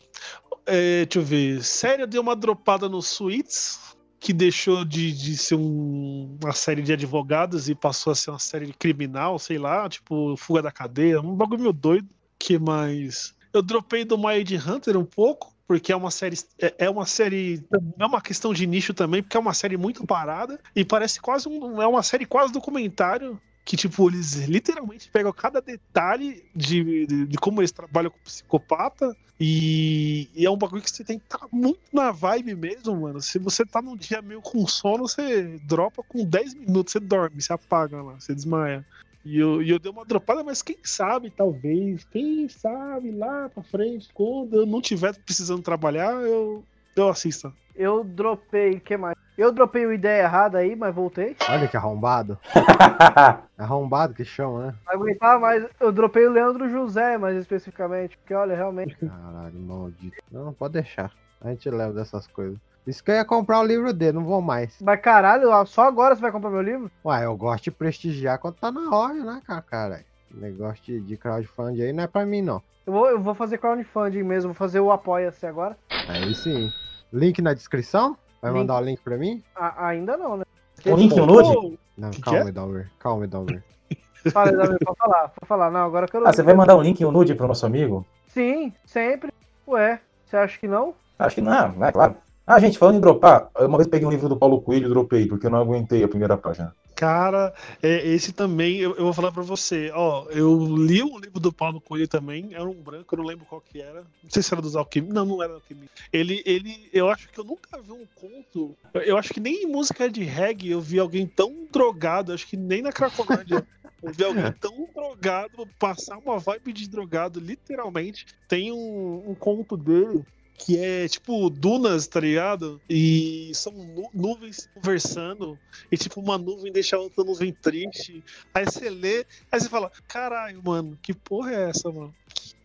é, deixa eu ver. Série eu dei uma dropada no Suits, que deixou de, de ser um- uma série de advogados e passou a ser uma série de criminal, sei lá, tipo Fuga da Cadeia, um bagulho meio doido. Que mais? Eu dropei do Mind Hunter um pouco, porque é uma série. É é uma série. É uma questão de nicho também, porque é uma série muito parada. E parece quase um. É uma série quase documentário. Que, tipo, eles literalmente pegam cada detalhe de, de, de como eles trabalham com psicopata. E, e é um bagulho que você tem que estar muito na vibe mesmo, mano. Se você tá num dia meio com sono, você dropa com 10 minutos, você dorme, você apaga lá, você desmaia. E eu, e eu dei uma dropada, mas quem sabe, talvez, quem sabe lá pra frente, quando eu não tiver precisando trabalhar, eu, eu assista. Eu dropei, o que mais? Eu dropei o ideia errada aí, mas voltei. Olha que arrombado. Arrombado que chama, né? Não aguentava mais. Eu dropei o Leandro José, mais especificamente. Porque olha, realmente. Caralho, maldito. Não, pode deixar. A gente leva dessas coisas. Isso que eu ia comprar o livro dele, não vou mais. Mas caralho, só agora você vai comprar meu livro? Ué, eu gosto de prestigiar quando tá na hora, né, cara? Caralho. Negócio de, de crowdfunding aí não é pra mim, não. Eu vou, eu vou fazer crowdfunding mesmo, vou fazer o Apoia-se agora. Aí sim. Link na descrição? Vai Link. mandar o link pra mim? A- ainda não, né? Um link e um nude? Não, Que calma, é? Dalver. Calma, Dalver. Fala, Davi, pode falar, pode falar. Não, agora eu quero. Ah, você vai mandar um link e um nude pro nosso amigo? Sim, sempre. Ué, você acha que não? Acho que não, é claro. Ah, gente, falando em dropar, eu uma vez peguei um livro do Paulo Coelho e dropei, porque eu não aguentei a primeira página. Cara, é, esse também, eu, vou falar pra você, ó, eu li o livro do Paulo Coelho também, era um branco, eu não lembro qual que era, não sei se era dos alquimistas, não, não era alquimista. Ele, ele, eu acho que eu nunca vi um conto, eu, eu acho que nem em música de reggae eu vi alguém tão drogado, acho que nem na Cracolândia eu vi alguém tão drogado, passar uma vibe de drogado, literalmente. Tem um, um conto dele que é tipo dunas, tá ligado? E são nu- nuvens conversando, e tipo uma nuvem deixa outra nuvem triste. Aí você lê, aí você fala: caralho, mano, que porra é essa, mano?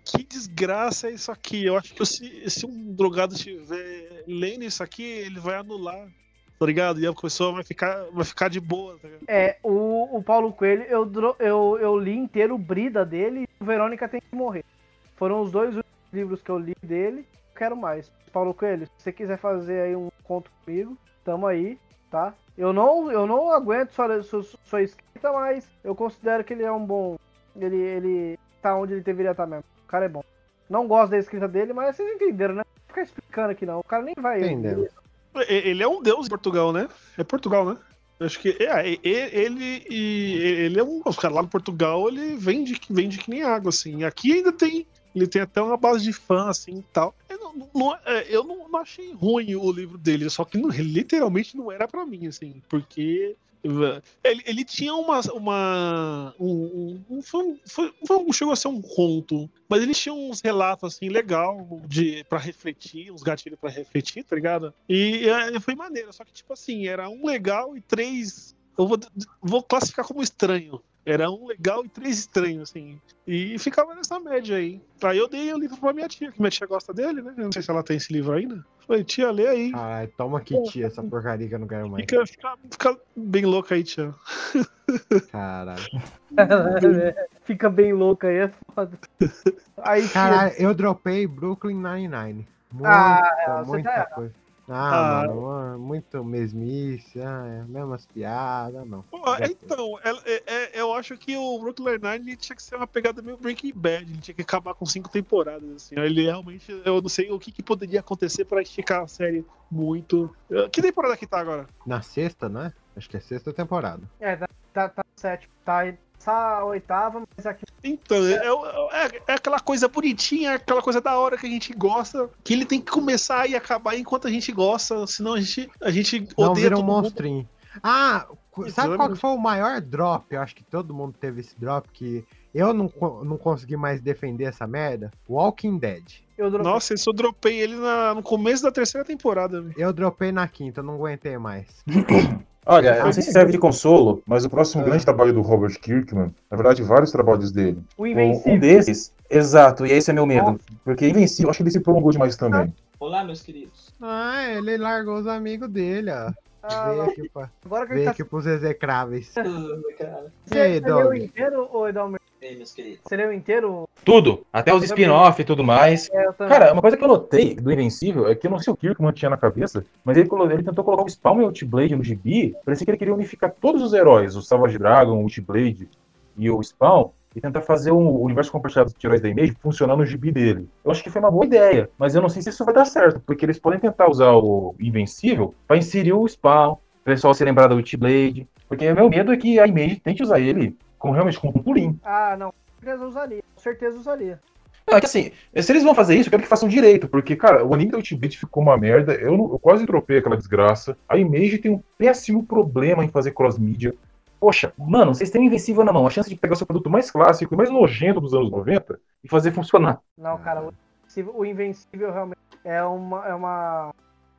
Que, desgraça é isso aqui? Eu acho que se, se um drogado estiver lendo isso aqui, ele vai anular. Tá ligado? E a pessoa vai ficar, vai ficar de boa, tá? É, o, o Paulo Coelho, eu, eu, eu li inteiro o Brida dele e o Verônica Tem que Morrer. Foram os dois livros que eu li dele. Quero mais. Paulo Coelho, se você quiser fazer aí um conto comigo, tamo aí, tá? Eu não, eu não aguento sua, sua, sua escrita, mas eu considero que ele é um bom. Ele, ele tá onde ele deveria estar mesmo. O cara é bom. Não gosto da escrita dele, mas vocês entenderam, né? Não vou ficar explicando aqui não. O cara nem vai. Entendemos. E- Ele é um deus em Portugal, né? É Portugal, né? Eu acho que é, e- e- ele e ele é um os caras lá no Portugal, ele vende que vende que nem água assim. Aqui ainda tem ele tem até uma base de fã assim e tal. Eu não, não- é, eu não, não achei ruim o livro dele, só que literalmente não era pra mim assim, porque ele, ele tinha uma. uma um, um, foi, foi, chegou a ser um conto, mas ele tinha uns relatos assim, legal de, pra refletir, uns gatilhos pra refletir, tá ligado? E é, foi maneiro, só que, tipo assim, era um legal e três. Eu vou, vou classificar como estranho. Era um legal e três estranhos, assim. E ficava nessa média aí. Aí eu dei o livro pra minha tia, que minha tia gosta dele, né? Eu não sei se ela tem esse livro ainda. Falei, tia, lê aí. Ai, toma aqui, tia, essa porcaria que eu não quero mais. Fica, fica, fica bem louca aí, tia. Caralho. Fica bem louco aí, é foda. Aí, Caralho, eu dropei Brooklyn Nine-Nine. Muita, Ah, você muita tá coisa. Ah, Ah. mano, mano, muito mesmice, ah, é, mesmas piadas, não. Pô, então, é- é- eu acho que o Brooklyn Nine-Nine tinha que ser uma pegada meio Breaking Bad. Ele tinha que acabar com cinco temporadas, assim. Ele realmente, eu não sei o que, que poderia acontecer pra esticar a série muito. Que temporada que tá agora? Na sexta, né? Acho que é sexta temporada. É, tá, tá, tá sétimo. Tá, a oitava, mas aqui. Então, é, é- é aquela coisa bonitinha, aquela coisa da hora que a gente gosta, que ele tem que começar e acabar enquanto a gente gosta, senão a gente, a gente Não odeia vira um todo mundo. monstrinho. Ah, sabe qual que foi o maior drop? Eu acho que todo mundo teve esse drop que eu não, não consegui mais defender essa merda. Walking Dead. Eu dropei. Nossa, eu dropei ele na- no começo da terceira temporada. Eu dropei na quinta, eu não aguentei mais. Olha, eu não sei se serve de consolo, mas o próximo Ah. grande trabalho do Robert Kirkman, na verdade, vários trabalhos dele. O Invencível. um desses, exato, e esse é meu medo. Porque Invencível, acho que ele se prolongou demais também. Olá, meus queridos. Ah, ele largou os amigos dele, ó. Ah, Veio aqui, agora que ele veio tá. aqui pros execráveis. cara. E aí, Você leu Doug? inteiro, ô Edalmer? Aí, meus queridos. Você leu inteiro? Tudo, até os spin-off e tudo mais. É. Cara, uma coisa que eu notei do Invencível é que eu não sei o Kirkman tinha na cabeça, mas ele, colo- ele tentou colocar o Spawn e o Outblade no gibi. Parecia que ele queria unificar todos os heróis, o Savage Dragon, o Outblade e o Spawn, e tentar fazer um universo compartilhado de heróis da Image funcionar no gibi dele. Eu acho que foi uma boa ideia, mas eu não sei se isso vai dar certo, porque eles podem tentar usar o Invencível para inserir o Spawn, o pessoal se lembrar do Outblade, porque meu medo é que a Image tente usar ele como realmente como um pulinho. Ah, não. Com certeza usaria. Com certeza usaria. Não, é que assim, se eles vão fazer isso, eu quero que façam direito, porque, cara, o anime da Ultimate ficou uma merda, eu, não- eu quase dropei aquela desgraça. A Image tem um péssimo problema em fazer cross-mídia. Poxa, mano, vocês têm Invencível na mão, a chance de pegar o seu produto mais clássico e mais nojento dos anos 90 e fazer funcionar. Não, cara, o Invencível, o Invencível realmente é uma, é uma,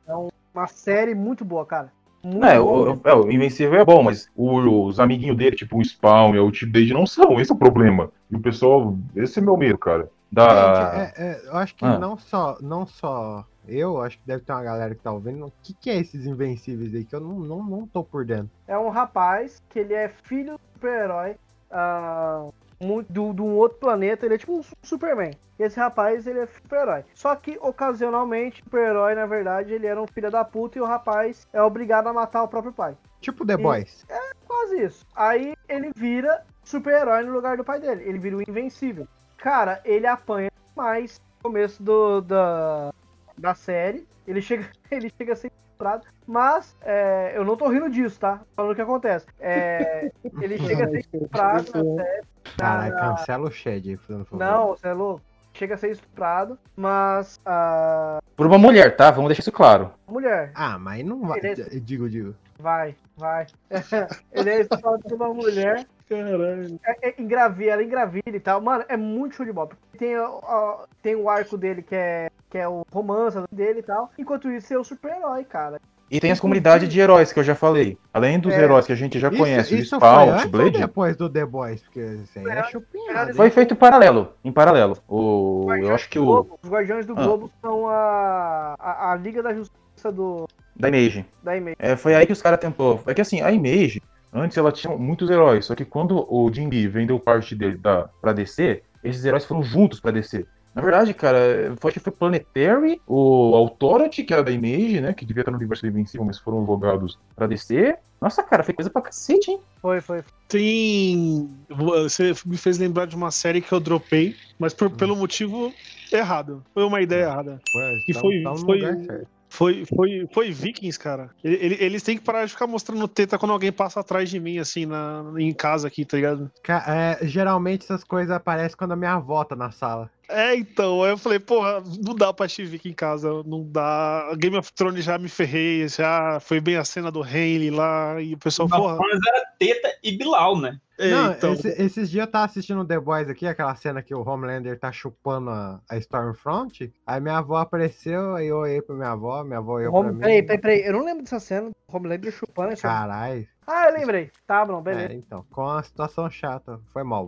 é uma série muito boa, cara. Muito É, o, é, o Invencível é bom, mas o- os amiguinhos dele, tipo o Spawn e o Ultimate, não são, esse é o problema. E o pessoal, esse é meu medo, cara. Da... Gente, é- é, eu acho que Ah. não só não só eu, acho que deve ter uma galera que tá ouvindo. O que, que é esses invencíveis aí? Que eu não, não, não tô por dentro. É um rapaz que ele é filho do super-herói ah, muito- do- de um outro planeta. Ele é tipo um su- Superman. E esse rapaz, ele é super-herói. Só que, ocasionalmente, o super-herói, na verdade, ele era um filho da puta e o rapaz é obrigado a matar o próprio pai. Tipo The E- Boys. Quase isso. Aí ele vira super-herói no lugar do pai dele. Ele vira o invencível. Cara, ele apanha mais no começo do, da, da série. Ele chega, ele chega a ser estuprado. Mas é, eu não tô rindo disso, tá? Falando o que acontece. É, ele chega a ser estuprado na série. Caralho, na- cancela o Shed aí, fazendo favor. Não, você é louco. Chega a ser estuprado, mas a Por uma mulher, tá? Vamos deixar isso claro. mulher Ah, mas não vai. Beleza. Digo, digo. vai, vai. ele é estuprado por uma mulher Caralho. é, é, engravida, ela engravida e tal. Mano, é muito show de bola. porque Tem, ó, tem o arco dele que é, que é o romance dele e tal. Enquanto isso, é o super-herói, cara. E tem as comunidades de heróis que eu já falei. Além dos É. heróis que a gente já Isso, conhece, isso o foi Spawn, o Blade, depois do The Boys? Porque aí é chupinhado. foi feito paralelo, em paralelo. O, eu acho que o Globo, os Guardiões do Ah. Globo são a, a, a Liga da Justiça do, da Image. da Image. É, foi aí que os caras tentou. É que assim, a Image, antes ela tinha muitos heróis, só que quando o Jim Lee vendeu parte dele da, pra DC, esses heróis foram juntos pra DC. Na verdade, cara, foi, acho que foi Planetary, o Authority, que era da Image, né? Que devia estar no universo do Invencível, mas foram logados pra DC. Nossa, cara, foi coisa pra cacete, hein? Foi, foi. Tem. Você me fez lembrar de uma série que eu dropei, mas por- pelo motivo errado. Foi uma ideia errada. Foi, Que tamo- foi- no foi- lugar. Foi, foi, foi Vikings, cara. Ele- ele- eles têm que parar de ficar mostrando teta quando alguém passa atrás de mim, assim, na, em casa aqui, tá ligado? É, geralmente essas coisas aparecem quando a minha avó tá na sala. É, então, aí eu falei, porra, não dá pra assistir Viking em casa, não dá. Game of Thrones já me ferrei, já foi bem a cena do Henley lá, e o pessoal, porra. Mas era Teta e Bilal, né? É, Não, então, esse- esses dias eu tava assistindo The Boys aqui, aquela cena que o Homelander tá chupando a, a Stormfront. Aí minha avó apareceu, aí eu olhei pra minha avó, minha avó olhou pra Home... mim. Peraí, peraí, peraí. Eu não lembro dessa cena do Homelander chupando esse Caralho. Ah, eu lembrei. Tá, Bruno, beleza. É, então, com uma situação chata. Foi mal,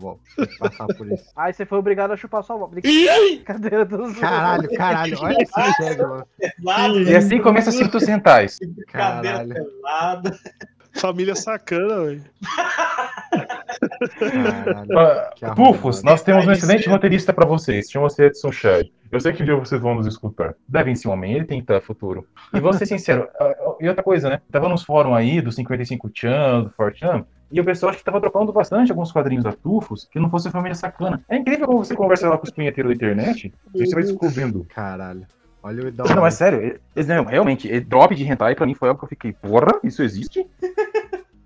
que passar por isso. Aí você foi obrigado a chupar sua eu tô zoando? Caralho, caralho, olha esse Shed, mano. E assim começa Cintos Rentais. Cadeira Caralho, pelada. família sacana, velho. caralho. Ah, Pufos, arrombado. nós temos um excelente ser. roteirista pra vocês. Chama-se Edson Shad. Eu sei que um dia vocês vão nos escutar. Devem ser um homem, ele estar futuro. E vou ser sincero, ah, ah, e outra coisa, né? Tava nos fóruns aí do 55 Chan, do 4chan, e o pessoal acho que tava trocando bastante alguns quadrinhos da Tufos que não fosse família sacana. É incrível como você conversa lá com os punheteiros da internet e você vai descobrindo. Caralho. Olha o idão. Não, mas sério, eles, não, realmente, drop de hentai pra mim foi algo que eu fiquei, porra, isso existe?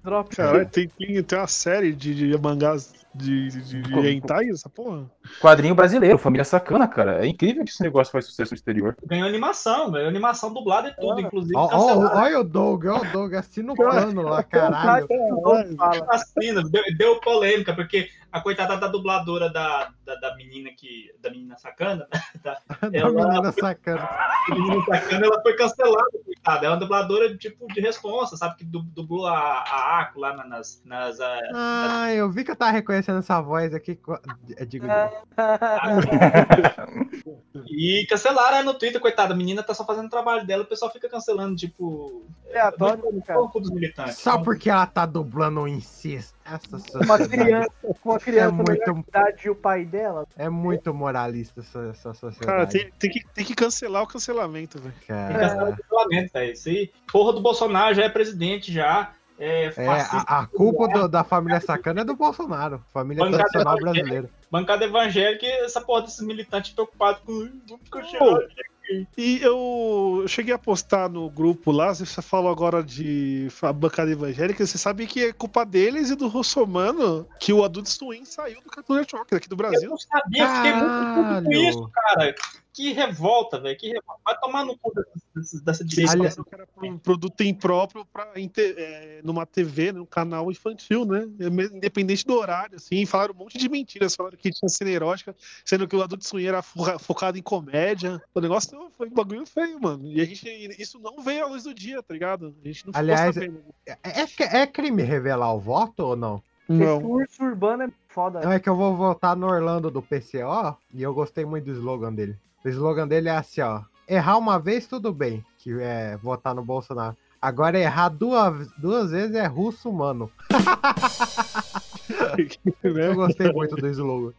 Drop. Caralho, tem, tem, tem uma série de, de mangás de, de, de hentai, essa porra? Quadrinho brasileiro, família sacana, cara. É incrível que esse negócio faz sucesso no exterior. Ganhou animação, ganhou animação dublada e tudo, inclusive ó, cancelaram Olha o Doug, olha o Doug, assina o plano lá, caralho. a cena, deu, deu polêmica, porque a coitada da dubladora da, da, da menina que. Da menina sacana, né? Da, Da menina sacana. a menina sacana, ela foi cancelada, coitada. É uma dubladora tipo de responsa, sabe? Que du- dublou a, a Ako lá na- nas. nas ah, Ah, eu vi que eu tava reconhecendo essa voz aqui. eu Digo, E cancelaram aí no Twitter, coitada. A menina tá só fazendo o trabalho dela, o pessoal fica cancelando, tipo. Aleatório, muito cara. pouco dos militantes. só porque ela tá dublando um incesto. Essa Uma criança, uma criança É muito- idade e o pai dela. é muito moralista essa, essa sociedade. Cara, tem, tem, que, tem que cancelar o cancelamento, velho. Tem que cara. cancelar o cancelamento, velho. Aí, porra do Bolsonaro já é presidente, já. É, É, fascista, a, a culpa do- da família sacana é do Bolsonaro, família Bancada tradicional brasileira. bancada evangélica e essa porra desses militantes preocupados com. Vamos Pô, continuar. E eu, eu cheguei a postar no grupo lá, você falou agora de bancada evangélica, você sabe que é culpa deles e do Russomano que o Adult Swim saiu do Cartoon Network aqui do Eu Brasil. não sabia, eu fiquei muito puto com Caralho. isso, cara. Que revolta, velho. Que revolta. Vai tomar no cu dessa, dessa, direita. Aliás- era um produto impróprio pra, é, numa TV, num canal infantil, né? É Independente do horário, assim. Falaram um monte de mentiras. Falaram que tinha cena erótica, sendo que o Adult Swim era fo- focado em comédia. O negócio não- foi um bagulho feio, mano. E a gente, isso não veio à luz do dia, tá ligado? A gente não ficou Aliás, sabendo. É, é, é crime revelar o voto ou não? Não. urso urbano é foda. Não, é que eu vou votar no Orlando do PCO e eu gostei muito do slogan dele. O slogan dele é assim, ó. Errar uma vez, tudo bem, que é votar no Bolsonaro. Agora errar duas, duas vezes é russo humano. Eu gostei muito do slogan.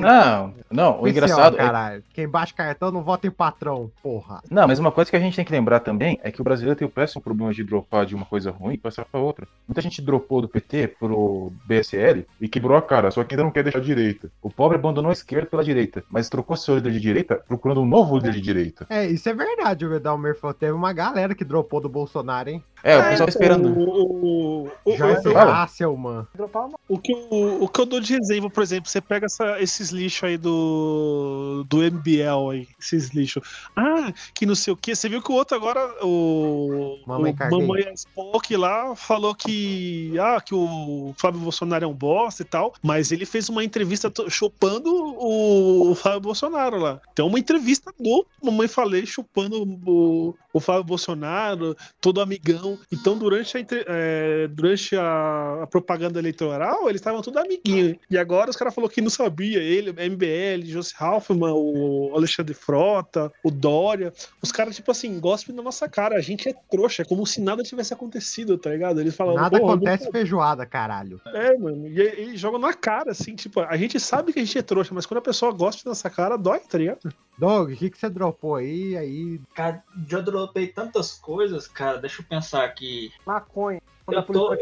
Não, não, o engraçado é caralho. Quem baixa cartão não vota em patrão, porra. Não, mas uma coisa que a gente tem que lembrar também é que o brasileiro tem o péssimo problema de dropar de uma coisa ruim e passar pra outra. Muita gente dropou do PT pro BSL e quebrou a cara, só que ainda não quer deixar a direita. O pobre abandonou a esquerda pela direita, mas trocou seu líder de direita procurando um novo líder de direita. É, isso é verdade, o Dalmer falou. Teve uma galera que dropou do Bolsonaro, hein? É, o pessoal esperando. O, o, o, Joyce o- Fala. Hasselman. Dropar uma. O que, eu, o que eu dou de exemplo, por exemplo, você pega essa- esses lixos aí do, do MBL aí, esses lixos. Ah, que não sei o que. Você viu que o outro agora, o, Mamãe o. Mamãe Spock lá, falou que, ah, que o Fábio Bolsonaro é um bosta e tal, mas ele fez uma entrevista chupando o, o Fábio Bolsonaro lá. Tem uma entrevista do Mamãe Falei chupando o, o Fábio Bolsonaro, todo amigão. Então, durante a, é, durante a, a propaganda eleitoral, eles estavam tudo amiguinho. E agora os caras falaram que não sabia. Ele, MBL, José Halfman, o Alexandre Frota, o Dória. Os caras, tipo assim, gospem na nossa cara. A gente é trouxa, é como se nada tivesse acontecido, tá ligado? Eles falam, Nada "Porra, acontece não- feijoada, caralho. É, mano. E eles jogam na cara, assim, tipo, a gente sabe que a gente é trouxa, mas quando a pessoa gosta na nossa cara, dói, tá ligado? Doug, o que, que você dropou aí? Aí. Cara, já dropei tantas coisas, cara. Deixa eu pensar aqui. Maconha. Eu tô-.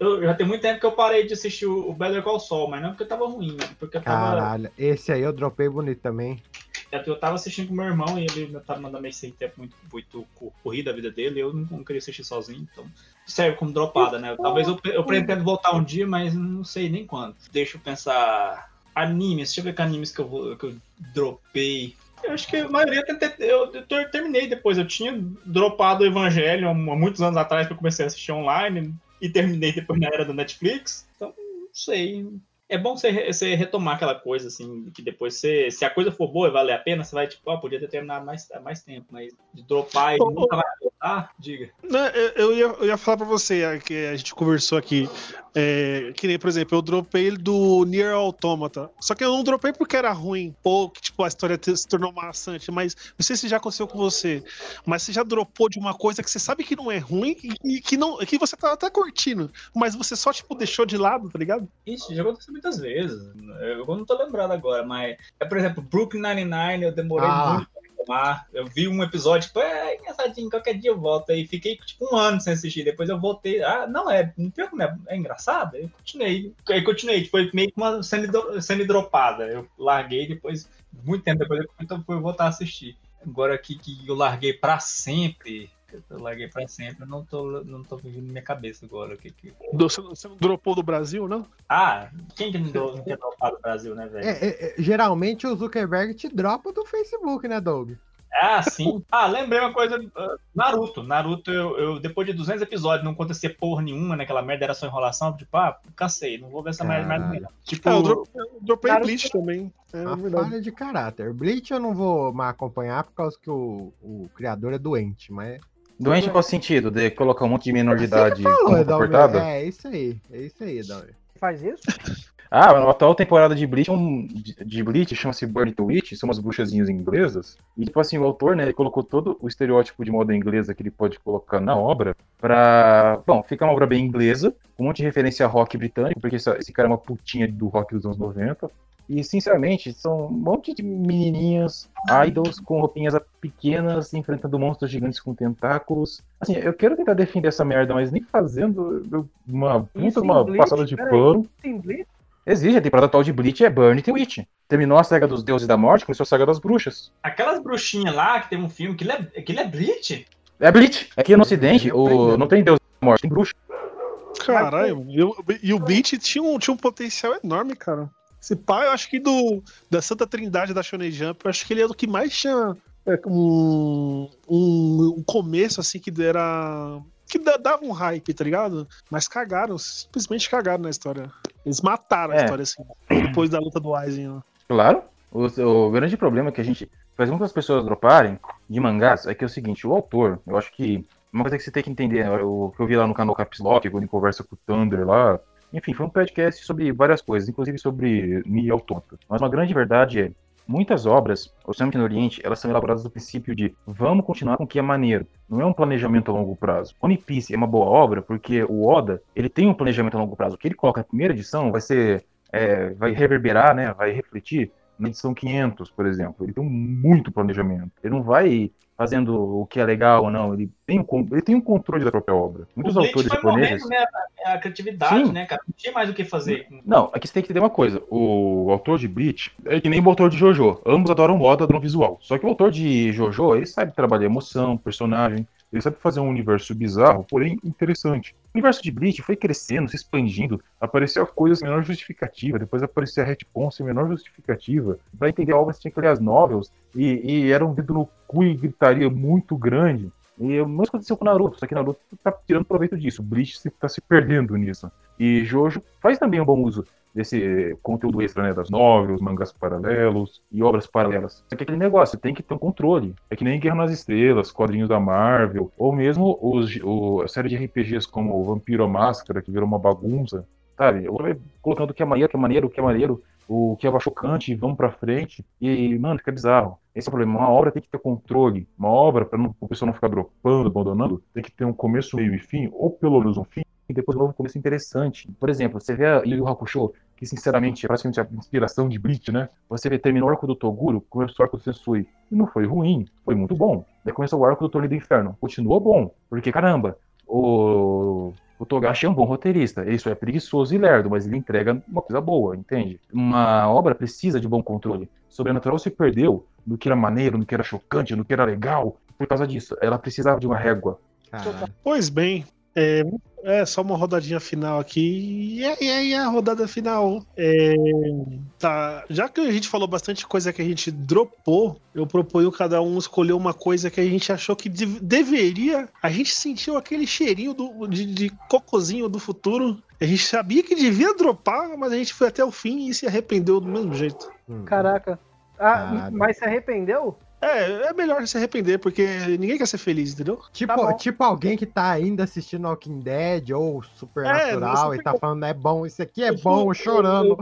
Eu, já tem muito tempo que eu parei de assistir o Better Call Saul, mas não porque tava ruim, né? Porque eu tava, Caralho, esse aí eu dropei bonito também. eu tava assistindo com meu irmão e ele tava mandando meio sem tempo muito, muito co- corrida a vida dele. Eu não, não queria assistir sozinho, então serve como dropada, né? Talvez eu, eu pretendo voltar um dia, mas não sei nem quando. Deixa eu pensar. Animes, deixa eu ver que animes que eu, vou, que eu dropei. Eu acho que a maioria eu, eu, eu ter- terminei depois. Eu tinha dropado o Evangelho há muitos anos atrás que eu comecei a assistir online e terminei depois na era da Netflix. Então, não sei. É bom você, você retomar aquela coisa, assim, que depois você, se a coisa for boa e valer a pena, você vai, tipo, ah, podia ter terminado mais, há mais tempo, mas de dropar e ô. nunca vai voltar, diga. Não, eu, eu ia, eu ia falar pra você, é, que a gente conversou aqui, é, que nem, por exemplo, eu dropei ele do Nier Automata. Só que eu não dropei porque era ruim, ou que tipo, a história se tornou maçante, mas não sei se já aconteceu com você, mas você já dropou de uma coisa que você sabe que não é ruim e e que, não, que você tá até curtindo, mas você só, tipo, deixou de lado, tá ligado? Isso, já aconteceu muitas vezes. Eu não tô lembrado agora, mas é, por exemplo, Brooklyn Nine-Nine, eu demorei Ah. muito retomar. Eu vi um episódio, tipo, é engraçadinho, qualquer dia eu volto. Aí fiquei, tipo, um ano sem assistir. Depois eu voltei. Ah, não, é, não que não é, é engraçado. Eu continuei. Aí continuei, tipo, foi meio que uma semi-dro- semi-dropada. Eu larguei depois, muito tempo depois, eu fui voltar a assistir. Agora aqui que eu larguei pra sempre. Eu larguei pra sempre, eu não tô, não tô vivendo na minha cabeça agora. O que que... Você não, você não dropou do Brasil, não? Ah, quem que não, deu, não quer dropar do Brasil, né, velho? É, é, é, geralmente o Zuckerberg te dropa do Facebook, né, Doug? Ah, sim. Ah, lembrei uma coisa. ah, Naruto. Naruto, eu, eu- depois de 200 episódios, não acontecia porra nenhuma naquela merda, era só enrolação. Tipo, ah, cansei, não vou ver essa merda não. Tipo, Ah, eu, dro- eu dropei Naruto- Bleach também. É Uma verdade. falha de caráter. Bleach eu não vou mais acompanhar por causa que o, o criador é doente, mas. Doente em qual sentido? De colocar um monte de menor de idade Falou, comportada? É, isso aí. É isso aí, Edalmer. Faz isso? Ah, a atual temporada de Bleach, um, de, de Bleach chama-se Burn to Witch, são umas bruxazinhas inglesas. E, tipo assim, o autor, né, ele colocou todo o estereótipo de moda inglesa que ele pode colocar na obra pra... Bom, fica uma obra bem inglesa, com um monte de referência a rock britânico, porque esse, esse cara é uma putinha do rock dos anos 90. E, sinceramente, são um monte de menininhas, idols com roupinhas pequenas, enfrentando monstros gigantes com tentáculos. Assim, eu quero tentar defender essa merda, mas nem fazendo uma puta, uma Bleach? passada de pano. Tem Bleach? Existe, a temporada atual de Bleach é Burn the Witch. Terminou a saga dos deuses da morte, começou a saga das bruxas. aquelas bruxinhas lá que tem um filme, aquilo é, aquilo é Bleach? É Bleach. Aqui no ocidente, o... não tem deus da morte, tem bruxa. Caralho, e o- e o Bleach tinha um, tinha um potencial enorme, cara. Esse pai, eu acho que do da Santa Trindade da Shonen Jump, eu acho que ele é o que mais tinha é, um, um, um começo, assim, que era. que da- dava um hype, tá ligado? Mas cagaram, simplesmente cagaram na história. Eles mataram a É. história, assim, depois da luta do Aizen. ó. Claro. O, o grande problema que a gente faz muitas pessoas droparem de mangás é que é o seguinte, o autor, eu acho que uma coisa que você tem que entender, né, o que eu vi lá no canal Caps Lock, quando ele conversa com o Thunder lá, enfim, foi um podcast sobre várias coisas, inclusive sobre Nia Automata. Mas uma grande verdade é, muitas obras, principalmente no Oriente, elas são elaboradas do princípio de vamos continuar com o que é maneiro. Não é um planejamento a longo prazo. One Piece é uma boa obra porque o Oda, ele tem um planejamento a longo prazo. O que ele coloca na primeira edição vai ser, é, vai reverberar, né, vai refletir na edição 500, por exemplo. Ele tem muito planejamento. Ele não vai fazendo o que é legal ou não. Ele tem um, ele tem um controle da própria obra. Muitos o autores japoneses... morrendo, né? A, a criatividade, Sim. né, cara? Não tinha mais o que fazer. Não, aqui você tem que entender uma coisa. O autor de Bleach é que nem o autor de Jojo. Ambos adoram moda no visual. Só que o autor de Jojo, ele sabe trabalhar emoção, personagem. Ele sabe fazer um universo bizarro, porém interessante. O universo de Bleach foi crescendo, se expandindo. Apareceu coisas sem menor justificativa. Depois apareceu a retcon sem menor justificativa. Pra entender a obra, você tinha que ler as novels. E, e era um dedo no cu e gritaria muito grande. E o mesmo aconteceu com Naruto, só que Naruto tá tirando proveito disso. Bleach tá se perdendo nisso. E Jojo faz também um bom uso desse conteúdo extra, né? Das novels, mangás paralelos e obras paralelas. Só que aquele negócio, tem que ter um controle. É que nem Guerra nas Estrelas, quadrinhos da Marvel, ou mesmo os, o, a série de RPGs como Vampiro a Máscara, que virou uma bagunça, sabe? Ou colocando o que é maneiro, o que é maneiro, o que é maneiro, o que é chocante, vamos pra frente. E, mano, fica bizarro. Esse é o problema. Uma obra tem que ter controle. Uma obra, não, o pessoal não ficar dropando, abandonando, tem que ter um começo, meio e fim, ou pelo menos um fim, e depois um novo começo interessante. Por exemplo, você vê a Yu Yu Hakusho, que sinceramente é praticamente a inspiração de Bleach, né? Você vê, terminou o arco do Toguro, começou o arco do Sensui. E não foi ruim, foi muito bom. Daí começou o arco do Torneio do Inferno. Continuou bom, porque caramba, o, o Togashi é um bom roteirista. Ele só é preguiçoso e lerdo, mas ele entrega uma coisa boa, entende? Uma obra precisa de bom controle. Sobrenatural se perdeu no que era maneiro, no que era chocante, no que era legal, por causa disso. Ela precisava de uma régua. Caralho. Pois bem, é, é só uma rodadinha final aqui. E aí, aí a rodada final. É, tá, já que a gente falou bastante coisa que a gente dropou, eu proponho cada um escolher uma coisa que a gente achou que dev- deveria. A gente sentiu aquele cheirinho do, de, de cocozinho do futuro. A gente sabia que devia dropar, mas a gente foi até o fim e se arrependeu do mesmo jeito. Caraca. Ah, mas se arrependeu? É, é melhor se arrepender, porque ninguém quer ser feliz, entendeu? Tipo, Tá tipo alguém que tá ainda assistindo Walking Dead ou Supernatural É, e tá falando, é bom, isso aqui é Eu bom, vou- chorando.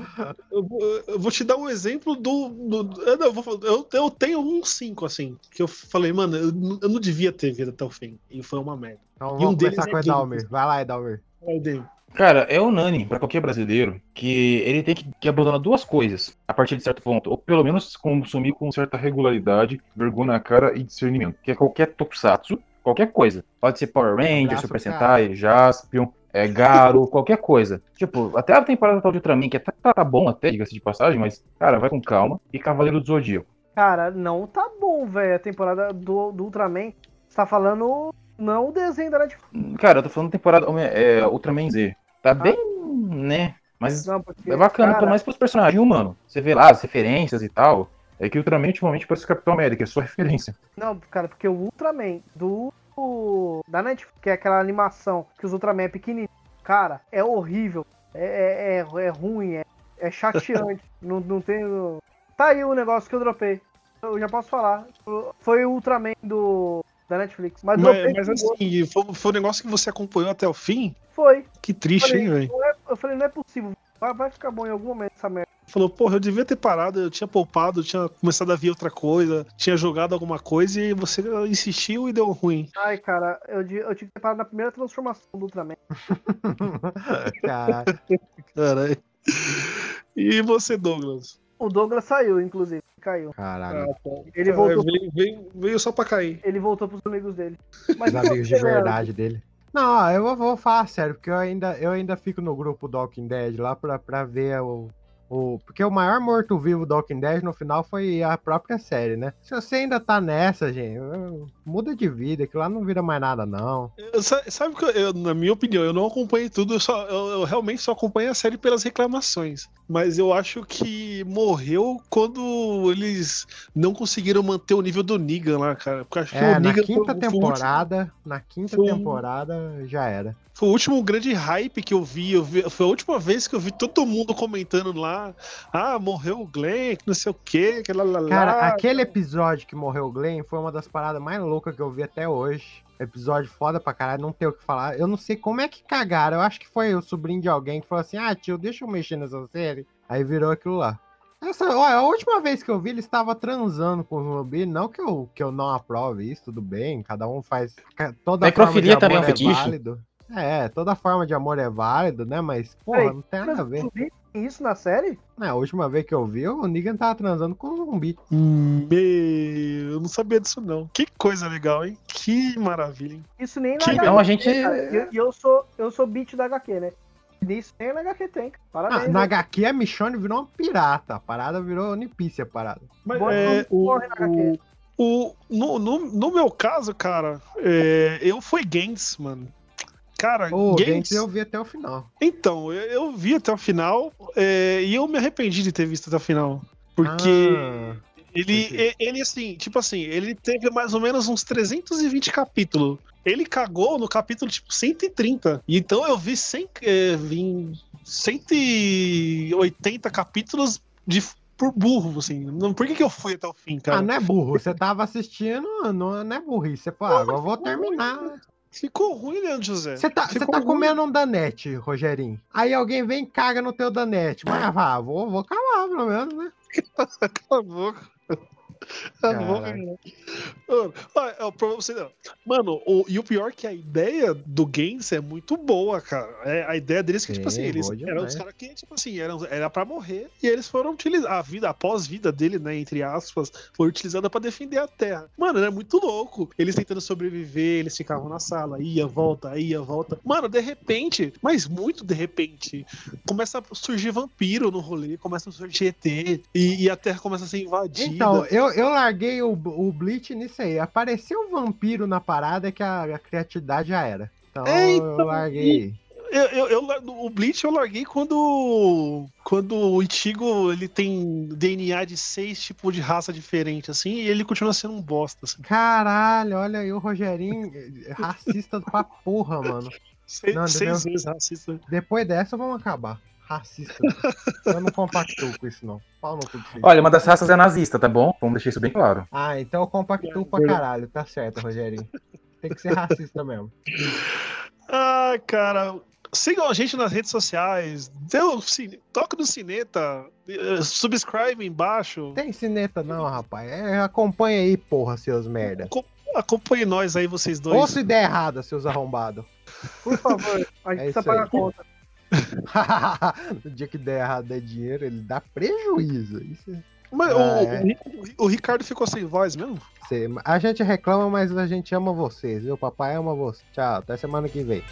Eu, vou- eu vou te dar um exemplo do. do- eu, não, eu vou- eu- eu tenho um 5, assim. Que eu falei, mano, eu, não- eu não devia ter vindo até o fim. E foi uma merda. Então E um vamos deles começar é com o. Edalmer. Vai lá, Edalmer. Aí, Dave. Cara, é unânime pra qualquer brasileiro que ele tem que, que abandonar duas coisas a partir de certo ponto, ou pelo menos consumir com certa regularidade, vergonha na cara e discernimento, que é qualquer tokusatsu, qualquer coisa. Pode ser Power Ranger, Abraço, Super. Sentai, Jaspion, é, Garo, qualquer coisa. Tipo, até a temporada atual de Ultraman, que até tá, tá bom até, diga-se de passagem, mas, cara, vai com calma. E Cavaleiro do Zodíaco. Cara, não tá bom, velho. A temporada do, do Ultraman. Você tá falando não o desenho da Netflix. Cara, eu tô falando temporada é, Ultraman Z. Tá bem, né? Mas Não, porque, é bacana, cara, pelo menos pros personagens, mano. Você vê lá as referências e tal. É que o Ultraman ultimamente parece o Capitão América, é sua referência. Não, cara, porque o Ultraman do da Netflix, que é aquela animação que os Ultraman é pequenininho, cara, é horrível, é, é, é, é ruim, é, é chateante, não, não tem... Tá aí o negócio que eu dropei, eu já posso falar, foi o Ultraman do da Netflix, mas, Mas, mas assim, foi, foi um negócio que você acompanhou até o fim? foi, Que triste, Falei, hein, velho? é- eu falei, não é possível, vai, vai ficar bom em algum momento essa merda. Falou, porra, eu devia ter parado, eu tinha poupado, eu tinha começado a ver outra coisa, tinha jogado alguma coisa e você insistiu e deu ruim. Ai, cara, eu, eu tinha que ter parado na primeira transformação do Ultraman. Cara, Caralho. E você, Douglas? O Douglas saiu, inclusive, caiu. caralho. Ele Ah, voltou, veio, veio- veio só pra cair. ele voltou pros amigos dele. Os Mas amigos de verdade dele. Não, eu vou, vou falar sério, porque eu ainda, eu ainda fico no grupo do Walking Dead lá pra, pra ver o, o. Porque o maior morto-vivo do Walking Dead no final foi a própria série, né? Se você ainda tá nessa, gente, muda de vida, que lá não vira mais nada, não. Eu- sa- sabe que, eu, eu, na minha opinião, eu não acompanhei tudo, eu, só, eu, realmente só acompanho a série pelas reclamações. Mas eu acho que morreu quando eles não conseguiram manter o nível do Negan lá, cara. Porque acho que É, o na Negan quinta foi, foi temporada, na quinta Foi temporada já era. Foi o último grande hype que eu vi, eu vi- Foi a última vez que eu vi todo mundo comentando lá. Ah, morreu o Glenn, que não sei o quê, que lá, lá, lá. Cara, aquele episódio que morreu o Glenn foi uma das paradas mais loucas que eu vi até hoje. Episódio foda pra caralho, não tem o que falar. Eu não sei como é que cagaram. Eu acho que foi o sobrinho de alguém que falou assim: Ah, tio, deixa eu mexer nessa série. Aí virou aquilo lá. Essa, olha, a última vez que eu vi, ele estava transando com o zumbi. Não que eu, que eu não aprove isso, tudo bem. Cada um faz. Toda Necrofilia forma de também é um é fetiche? válido. É, toda forma de amor é válido, né? Mas, porra, Peraí, não tem nada a ver. isso na série? Não, a última vez que eu vi, o Negan tava transando com o zumbi. Meu, eu não sabia disso não. Que coisa legal, hein? Que maravilha, hein? Isso nem na Que- HQ. Então a gente. E eu, eu sou, eu sou beat da HQ, né? Nisso nem na HQ tem. Ah, Parabéns. na né? HQ a Michonne virou uma pirata. A parada virou Onipícia, a parada. Mas, Bota é, um o, na HQ. o, no, no, no meu caso, cara, é, eu fui Gantz, mano. Cara, gente, eu vi até o final. Então, eu, eu vi até o final é, e eu me arrependi de ter visto até o final. Porque Ah, ele, ele, assim, tipo assim, ele teve mais ou menos uns 320 capítulos. Ele cagou no capítulo, tipo, 130. E então eu vi, 100, é, vi 180 capítulos de, por burro, assim. Por que, que eu fui até o fim, cara? ah, não é burro. Você tava assistindo, não, não é burrice. Você falou, ah, agora eu vou terminar. Ficou ruim, Leandro José. Você tá, tá comendo um danete, Rogerinho. Aí alguém vem e caga no teu danete. Mas, ah, vou, vou calar, pelo menos, né? Cala a boca. Cara. Mano, pra você, não. Mano, o- e o pior é que a ideia do Games é muito boa, cara. É, a ideia deles é que, tipo Sim, assim, eles eram os caras que, tipo assim, eram, era pra morrer e eles foram utilizar a vida, a pós-vida dele, né, entre aspas, foi utilizada pra defender a Terra. Mano, era muito louco. Eles tentando sobreviver, eles ficavam na sala, ia, volta, ia, volta. Mano, de repente, mas muito de repente, começa a surgir vampiro no rolê, começa a surgir ET e, e a Terra começa a ser invadida. Então, eu, eu larguei o, o Bleach nisso aí. Apareceu um vampiro na parada que a, a criatividade já era. Então, É, então, eu larguei. Eu, eu, eu o Bleach eu larguei quando quando o Ichigo ele tem DNA de seis tipos de raça diferente assim e ele continua sendo um bosta assim. Caralho, olha aí o Rogerinho, é racista pra porra, mano. Seis, Não, seis vezes racista. Depois dessa, vamos acabar. Racista. Eu não compactuo com isso, não. Pau no cu. Olha, uma das raças é nazista, tá bom? Vamos deixar isso bem claro. Ah, então eu compactuo pra caralho. Tá certo, Rogerinho. Tem que ser racista mesmo. Ah, cara, sigam a gente nas redes sociais, dê toque no cineta, eh, subscribe embaixo. Tem cineta não, rapaz. É, acompanha aí, porra, seus merda. Acompanhe nós aí, vocês dois. Ou se der errado, seus arrombados. Por favor, a gente É precisa pagar a conta. no dia que der errado der dinheiro, ele dá prejuízo. Isso é- Mas Ah, o, é. o- o Ricardo ficou sem voz mesmo? A gente reclama, mas a gente ama vocês, viu? Papai ama você. Tchau, até semana que vem.